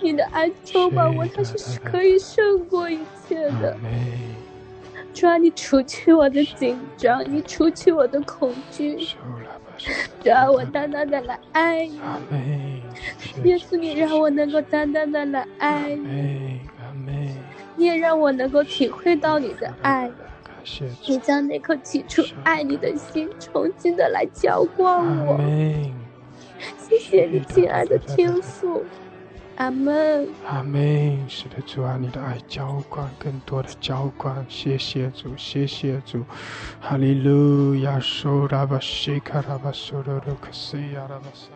你的爱充满我，它是可以胜过一切的。主啊，你除去我的紧张，你除去我的恐惧。主啊，我单单的来爱你。耶稣，你让我能够单单的来爱你。你也让我能够体会到你的爱。你将那颗起初爱你的心重新的来浇灌我，谢谢你，亲爱的天父，阿门。阿门。是的，主啊，你的爱浇灌，更多的浇灌，谢谢主，谢谢主，哈利路亚，苏拉巴西卡拉巴苏罗罗克西亚拉巴桑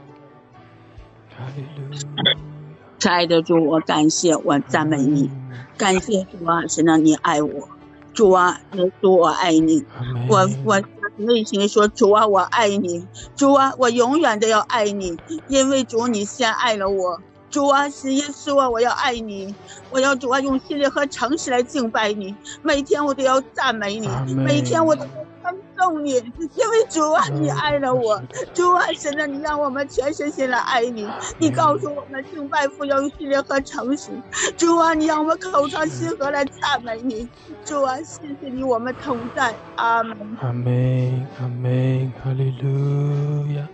哈利路亚。亲爱的主，我感谢，我赞美你，感谢主啊，神让你爱我。主啊，耶稣，我爱你，我我内心说，主啊，我爱你，主啊，我永远都要爱你，因为主你先爱了我，主啊，是耶稣啊，我要爱你，我要主啊，用心灵和诚实来敬拜你，每天我都要赞美你，每天我都。尊重你，因为主啊，你爱了我，主啊，神啊，你让我们全身心来爱你。你告诉我们敬拜父要用心灵和诚实，主啊，你让我们口唱心和来赞美你。主啊，谢谢你，我们同在。阿门。阿门。阿门。哈利路亚。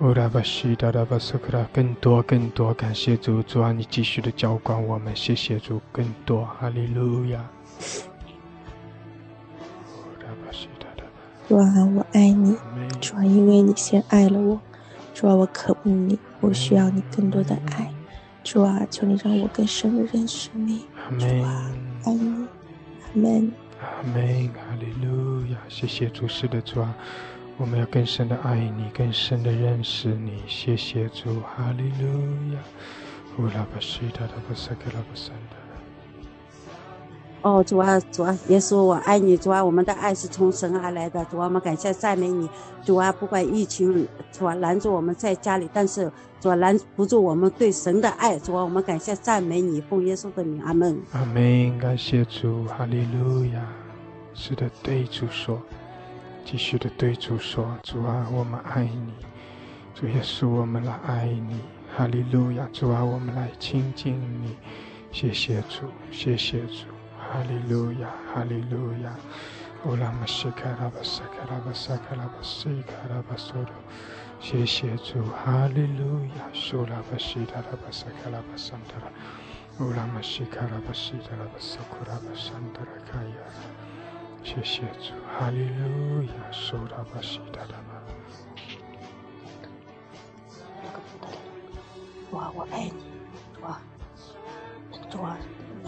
乌拉巴西达拉巴苏克拉，更多更多，感谢主，主啊，你继续的浇灌我们，谢谢主，更多。哈利路亚。主啊，我爱你，主啊，因为你先爱了我，主啊，我渴慕你，我需要你更多的爱，主啊，求你让我更深的认识你，主啊，爱你，阿门，阿门，哈利路亚，谢谢主，是的主啊，我们要更深的爱你，更深的认识你，谢谢主，哈利路亚，乌拉巴西达达巴萨克拉巴萨达。哦，主啊，主啊，耶稣，我爱你，主啊，我们的爱是从神而来的，主啊，我们感谢赞美你，主啊，不管疫情，主啊，拦住我们在家里，但是主啊，拦不住我们对神的爱，主啊，我们感谢赞美你，奉耶稣的名，阿门。阿门，感谢主，哈利路亚。是的，对主说，继续的对主说，主啊，我们爱你，主耶稣，我们来爱你，哈利路亚，主啊，我们来亲近你，谢谢主，谢谢主。哈利路亚，哈利路亚，乌拉玛西卡拉巴萨卡拉巴萨卡拉巴西卡拉巴索罗，谢谢主，哈利路亚，苏拉巴西达拉巴萨卡拉巴桑达拉，乌拉玛西卡拉巴西达拉巴萨库拉巴山达拉卡亚，谢谢主，哈利路亚，苏拉巴西达拉巴。主啊，我爱你，主啊，主啊，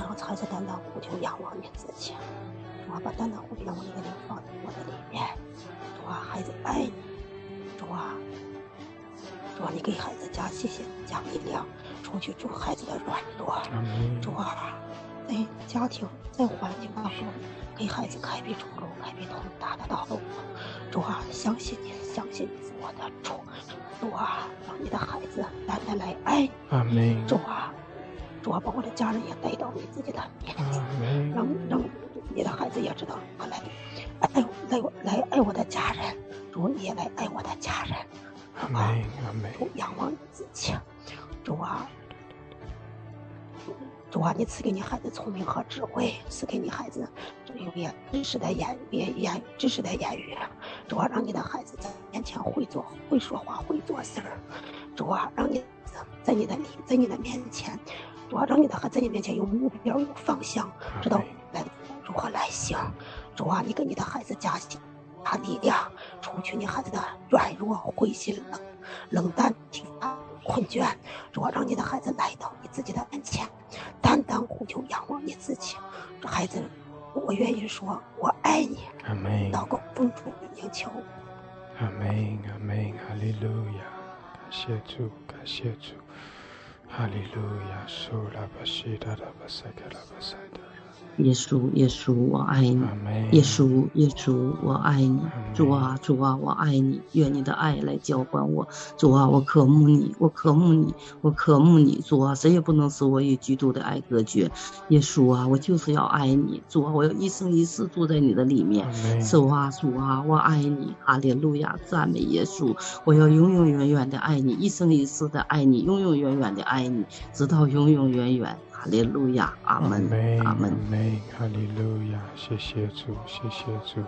然后孩子单单呼求仰望你自己，主啊，把单单呼求仰望你的人放在我的里面，主啊，孩子爱你，主啊，主啊，你给孩子加信心，加力量。除去主孩子的软弱，主啊，在家庭在环境当中给孩子开辟出路，开辟通达的道路。主啊，相信你，相信你是我的主。主啊，让你的孩子单单来爱你。主啊，主啊，把我的家人也带到你自己的面前，让让你的孩子也知道我来爱来来爱我的家人，主你也来爱我的家人。啊，主仰望你自己，主啊。主啊，你赐给你孩子聪明和智慧，赐给你孩子这有言知识的言言言知识的言语。主啊，让你的孩子在面前会做会说话会做事儿。主啊，让你在你的里在你的面前，主要，让你的孩子在你面前有目标有方向，知道来如何来行。主啊，你给你的孩子加心加力量，除去你孩子的软弱灰心冷冷淡平安。困倦，主啊，让你的孩子来到你自己的面前，单单呼求仰望你自己。这孩子，我愿意说，我爱你。阿门。祷告奉主名求。阿门，阿门，哈利路亚，感谢主，感谢主，哈利路亚，苏耶稣，耶稣，我爱你。耶稣，耶稣，我爱你。主啊，主啊，我爱你。愿你的爱来浇灌我。主啊，我渴慕你，我渴慕你，我渴慕你。主啊，谁也不能使我与基督的爱隔绝。耶稣啊，我就是要爱你。主啊，我要一生一世住在你的里面。主啊，主啊，我爱你。哈利路亚，赞美耶稣。我要永永远远的爱你，一生一世的爱你，永永远远的爱你，直到永永远远。哈利路亚，阿门，阿门，阿门哈利路亚，谢谢主，谢谢主，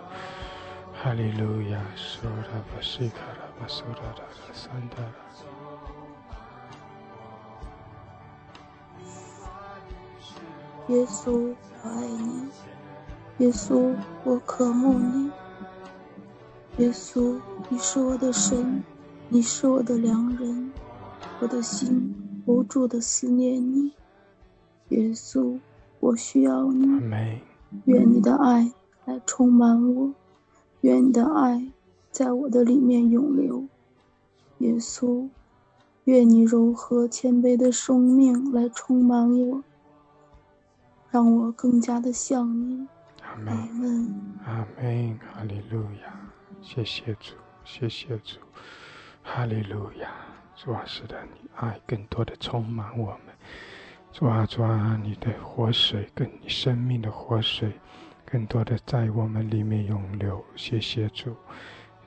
哈利路亚，苏拉巴西卡拉巴苏拉达拉桑达拉。耶稣，我爱你，耶稣，我渴慕你，耶稣，你是我的神，你是我的良人，我的心无助的思念你。耶稣，我需要你。愿你的爱来充满我，愿你的爱在我的里面永流。耶稣，愿你柔和谦卑的生命来充满我，让我更加的像你。阿门。阿门。哈利路亚。谢谢主，谢谢主。哈利路亚。主啊，使得你爱更多的充满我们。主啊，主啊，你的活水，跟你生命的活水，更多的在我们里面涌流。谢谢主，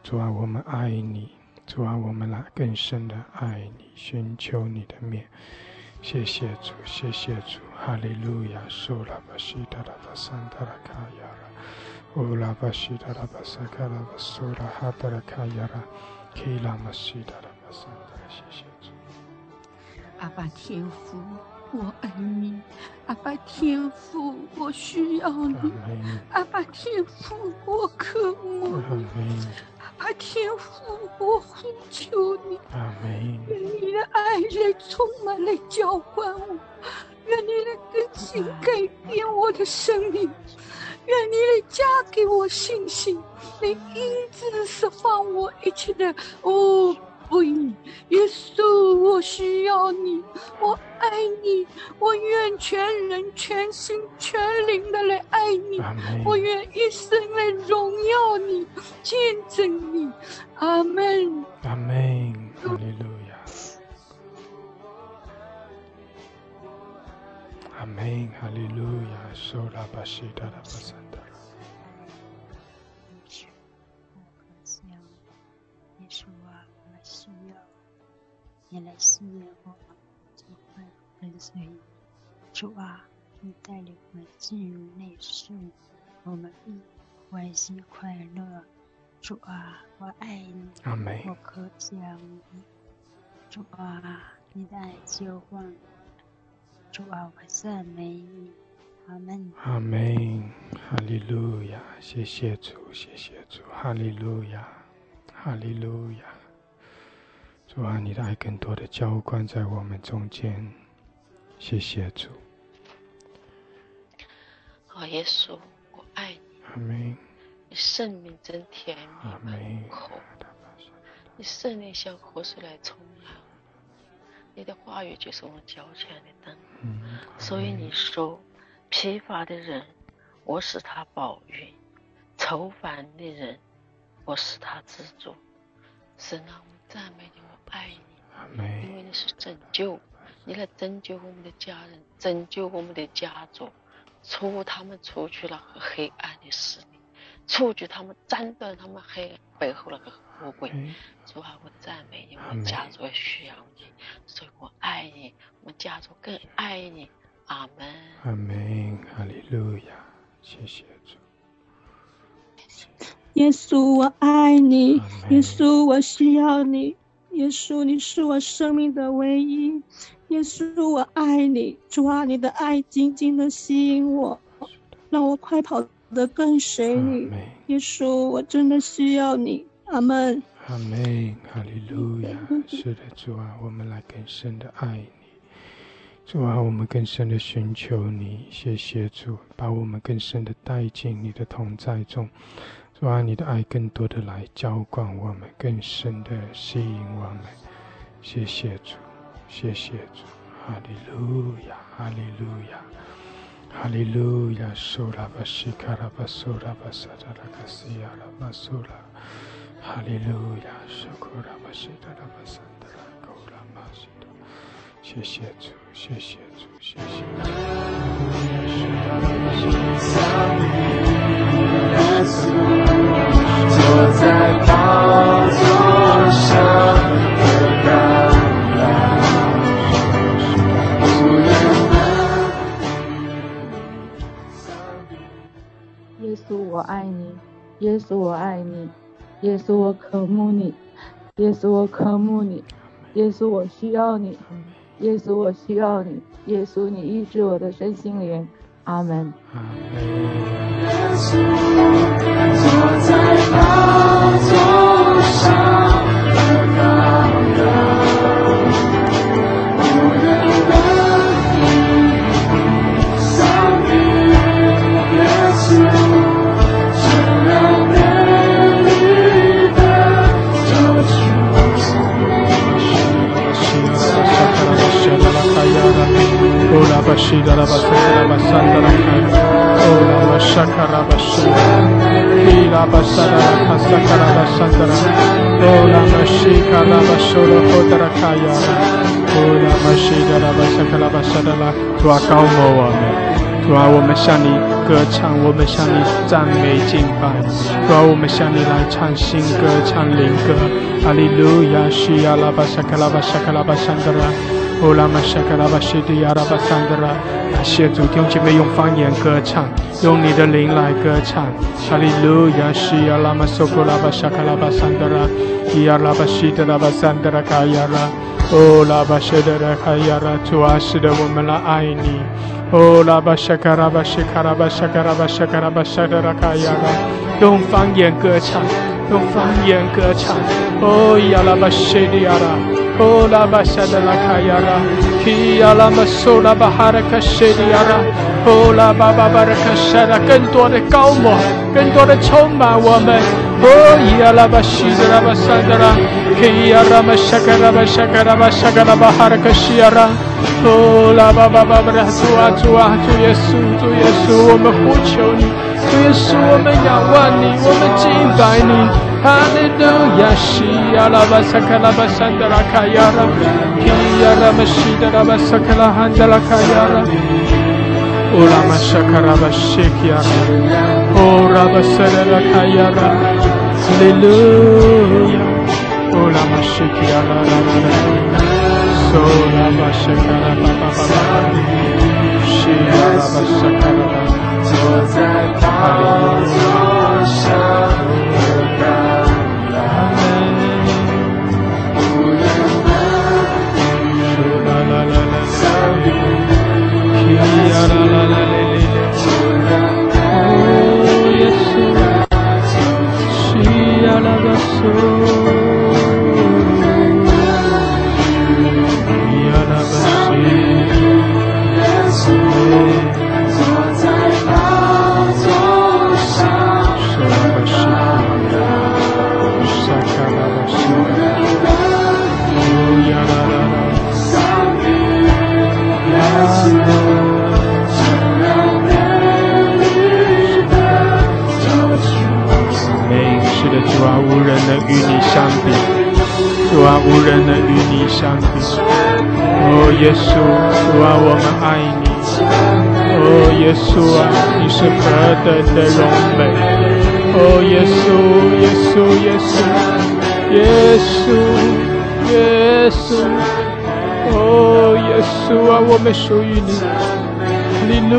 主啊，我们爱你，主啊，我们来更深的爱你，寻求你的面。谢谢主，谢谢主，哈利路亚，苏拉巴西达拉巴桑达拉卡亚拉，乌拉巴西达拉巴萨卡拉巴苏拉哈达拉卡亚拉，基拉玛西达拉巴桑达拉，谢谢主，阿爸天父。我爱你，阿爸天父，我需要你，阿爸天父，我渴慕你，阿爸天父，我呼求你，愿你的爱来充满来浇灌我，愿你的更新改变我的生命，愿你来加给我信心，来医治释放我一切的哦。为你，耶稣，我需要你，我爱你，我愿全人、全心、全灵的来爱你，我愿一生来荣耀你、见证你。阿门。阿门。哈利路亚。阿门。哈利路亚。苏拉巴西达拉巴萨达。你来思念我，就会跟随主啊！你带领我们进入内室，我们必欢喜快乐。主啊，我爱你，我可想你。主啊，你的爱浇灌主啊，我赞美你。阿门。阿门。哈利路亚，谢谢主，谢谢主，哈利路亚，哈利路亚。主啊，你的爱更多的浇灌在我们中间，谢谢主。好，耶稣，我爱你。阿门。你生命真甜蜜美口，你圣灵像河水来冲浪，你的话语就是我们脚前的灯。所以你说，疲乏的人，我使他保孕；愁烦的人，我使他知足。神啊，我赞美你，我爱你，因为你是拯救，你来拯救我们的家人，拯救我们的家族，出他们出去了黑暗的势力。出去，他们斩断他们黑背后那个魔鬼。主啊，我赞美你，我们家族需要你，所以我爱你，我们家族更爱你。阿门。阿门。哈利路亚，谢谢主。耶稣，我爱你。耶稣，我需要你。耶稣，你是我生命的唯一。耶稣，我爱你。主啊，你的爱紧紧的吸引我，让我快跑。的跟随你，耶稣，我真的需要你，阿门。阿门，哈利路亚。是的，主啊，我们来更深的爱你，主啊，我们更深的寻求你。谢谢主，把我们更深的带进你的同在中，主啊，你的爱更多的来浇灌我们，更深的吸引我们。谢谢主，谢谢主，哈利路亚，哈利路亚。哈利路亚，苏拉巴西卡拉巴苏拉巴萨达拉卡西亚拉巴苏拉，哈利路亚，苏库拉巴西达拉巴萨达拉库拉马西达，谢谢主，谢谢主，谢谢主。耶稣，我爱你，耶稣，我爱你，耶稣，我渴慕你，耶稣，我渴慕你，耶稣，我需要你，耶稣，我需要你，耶稣，你医治我的身心灵，阿门。阿门。La basaka la basanda la kaya. Ola mashaka la bashida. Kila basada la kasaka la basanda la. Ola mashika la bashola kodara kaya. Ola mashida la basaka la basada la. 主啊，高摩我们，主啊，我们向你歌唱，我们向你赞美敬拜，主啊，我们向你来唱新歌，唱灵歌，哈利路亚，西亚拉巴萨卡拉巴萨卡拉巴桑德拉。哦，拉玛沙卡拉巴西迪亚拉巴桑德拉，感谢主，弟兄姐妹用方言歌唱，用你的灵来歌唱。哈利路亚，西亚拉玛苏库拉巴沙卡拉巴桑德拉，伊亚拉巴西德拉巴桑德拉卡亚拉，哦，拉巴西德拉卡亚拉，主啊，是的，我们来爱你。哦，拉巴沙卡拉巴西卡拉巴沙卡拉巴沙卡拉巴沙德拉卡亚拉，用方言歌唱，用方言歌唱。哦，亚拉巴西迪亚拉。哦，拉巴沙的拉卡亚拉，基亚拉玛苏拉巴哈拉卡谢里亚拉，哦，拉巴巴巴拉卡沙拉，更多的高摩，更多的充满我们。哦，亚拉巴西的拉巴沙的拉，基亚拉玛沙卡拉巴沙卡拉巴沙卡拉巴哈拉卡西亚拉，哦，拉巴巴巴巴拉主啊主啊主耶稣主耶稣，我们呼求你，主耶稣我们仰望你，我们敬拜你。哈利路亚，西亚拉巴萨卡拉巴山德拉卡亚拉，基亚拉玛西德拉巴萨卡啊，无人能与你相比。哦，耶稣，主啊，我们爱你。哦，耶稣啊，你是何等的荣美。哦，耶稣，耶稣，耶稣，耶稣，耶稣。哦，耶稣啊，我们属于你。哈利路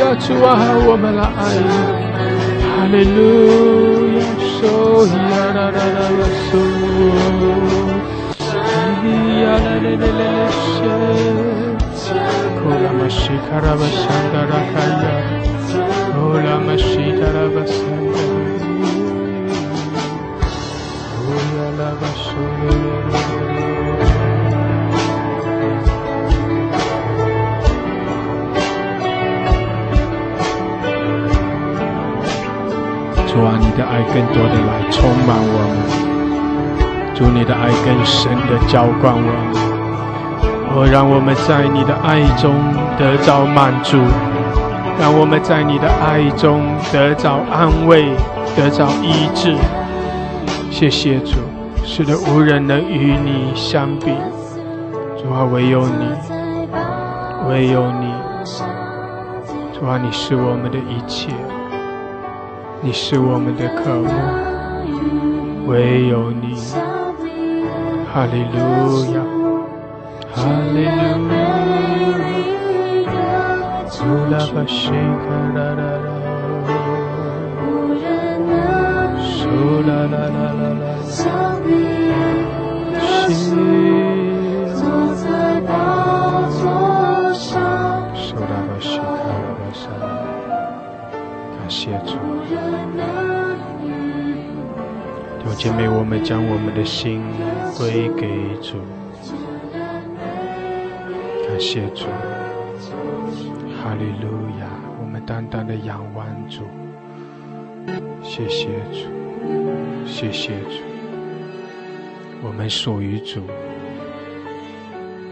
亚，主啊，我们来爱你。Hallelujah, so ya la la la la so ya la la la la la she kola mashika raba sandara kaya kola mashita raba sandara kola raba sandara 的爱更多的来充满我们，主你的爱更深的浇灌我们，哦，让我们在你的爱中得着满足，让我们在你的爱中得着安慰，得着医治。谢谢主，是的，无人能与你相比。主啊，唯有你，唯有你。主啊，你是我们的一切。你是我们的渴慕，唯有你，哈利路亚，哈利路亚，苏拉巴西卡拉拉拉，苏拉拉拉拉拉，西，姐妹，我们将我们的心归给主，感谢主，哈利路亚！我们单单的仰望主，谢谢主，谢谢主，我们属于主，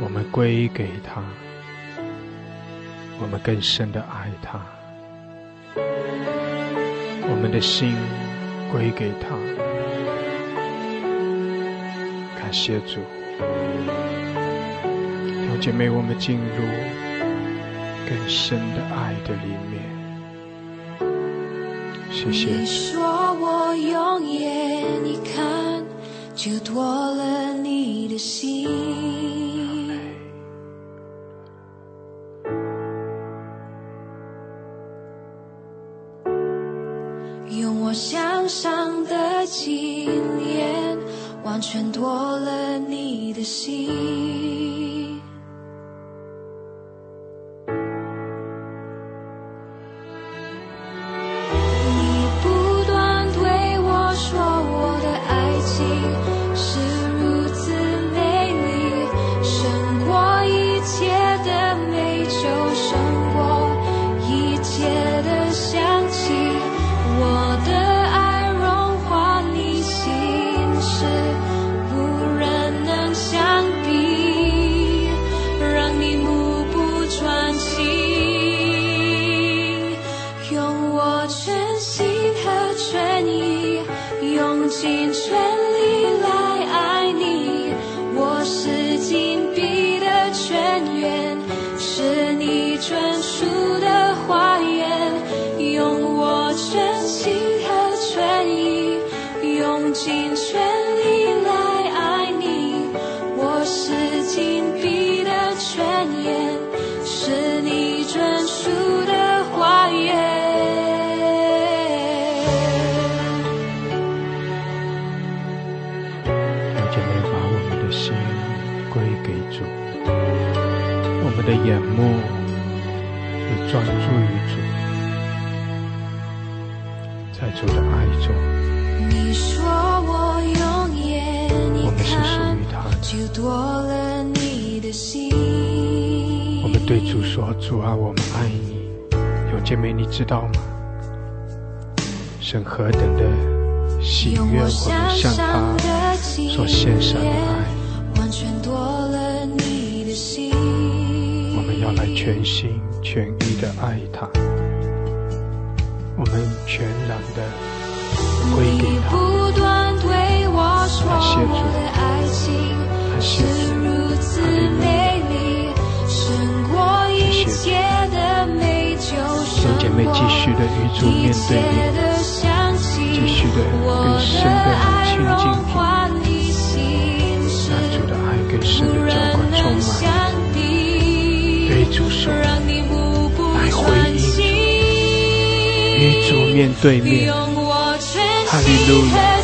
我们归给他，我们更深的爱他。我们的心归给他，谢主，弟兄姐妹，我们进入更深的爱的里面。谢谢你说我用眼一看就多了你的心。对面，哈利路亚。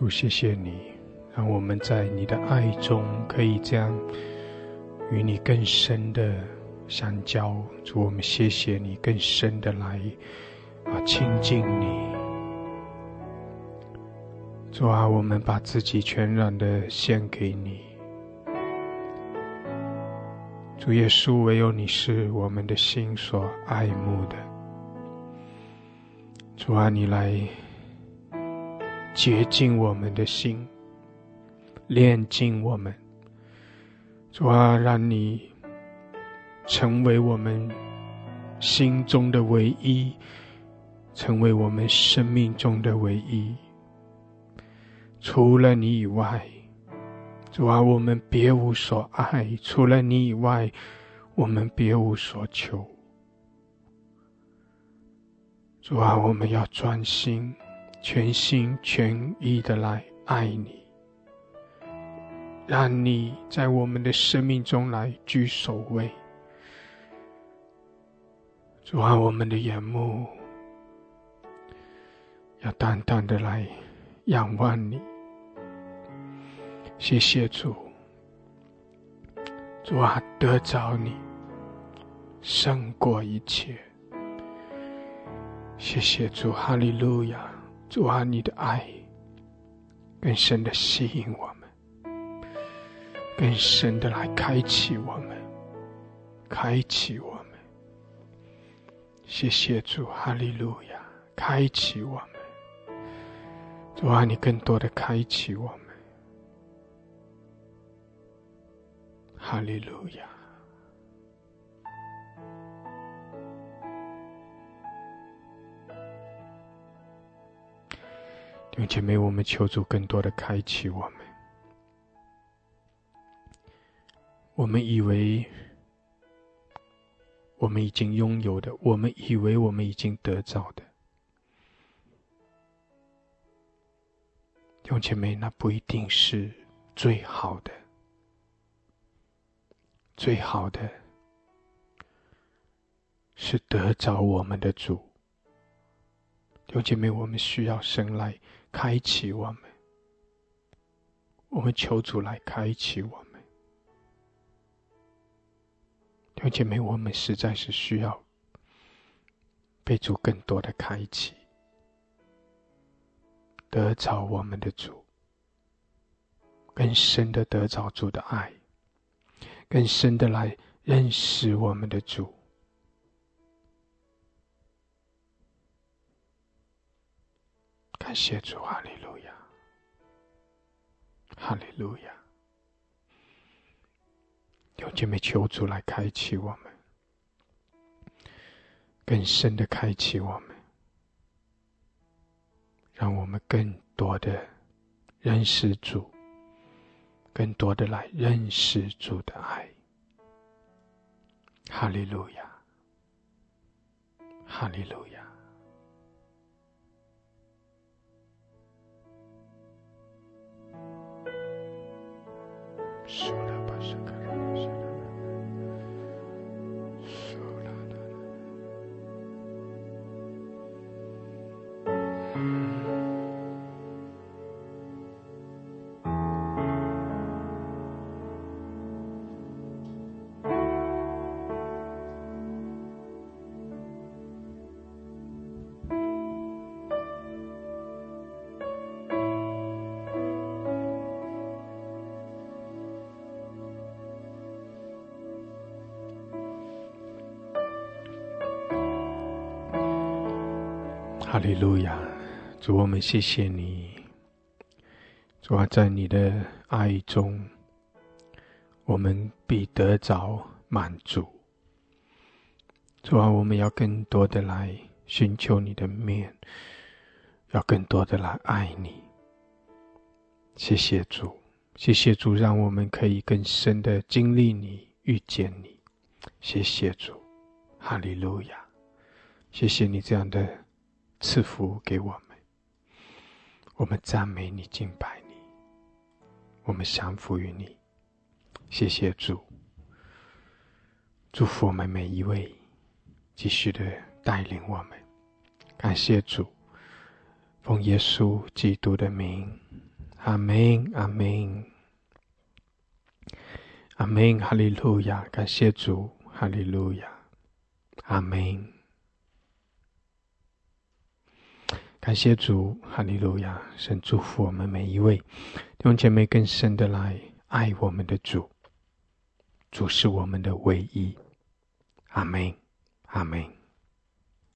主，谢谢你，让我们在你的爱中可以这样与你更深的相交。主，我们谢谢你更深的来啊亲近你。主啊，我们把自己全然的献给你。主耶稣，唯有你是我们的心所爱慕的。主啊，你来洁净我们的心，炼净我们。主啊，让你成为我们心中的唯一，成为我们生命中的唯一。除了你以外，主啊，我们别无所爱；除了你以外，我们别无所求。主啊，我们要专心、全心全意的来爱你，让你在我们的生命中来居首位。主啊，我们的眼目要淡淡的来仰望你。谢谢主，主啊，得着你胜过一切。谢谢主，哈利路亚！主啊，你的爱更深的吸引我们，更深的来开启我们，开启我们。谢谢主，哈利路亚！开启我们，主啊，你更多的开启我们。哈利路亚！弟兄姐妹，我们求助更多的开启我们。我们以为我们已经拥有的，我们以为我们已经得着的，弟兄姐妹，那不一定是最好的。最好的是得着我们的主，弟兄姐妹，我们需要生来开启我们，我们求主来开启我们，弟兄姐妹，我们实在是需要被主更多的开启，得着我们的主，更深的得着主的爱。更深的来认识我们的主，感谢主，哈利路亚，哈利路亚，有姐妹求主来开启我们，更深的开启我们，让我们更多的认识主。更多的来认识主的爱，哈利路亚，哈利路亚。哈哈利路亚，主我们谢谢你，主啊，在你的爱中，我们必得着满足。主啊，我们要更多的来寻求你的面，要更多的来爱你。谢谢主，谢谢主，让我们可以更深的经历你，遇见你。谢谢主，哈利路亚，谢谢你这样的。赐福给我们，我们赞美你，敬拜你，我们降服于你。谢谢主，祝福我们每一位，继续的带领我们。感谢主，奉耶稣基督的名，阿门，阿门，阿门，哈利路亚，感谢主，哈利路亚，阿门。感谢主，哈利路亚！神祝福我们每一位用姐妹更深的来爱我们的主，主是我们的唯一。阿门，阿门。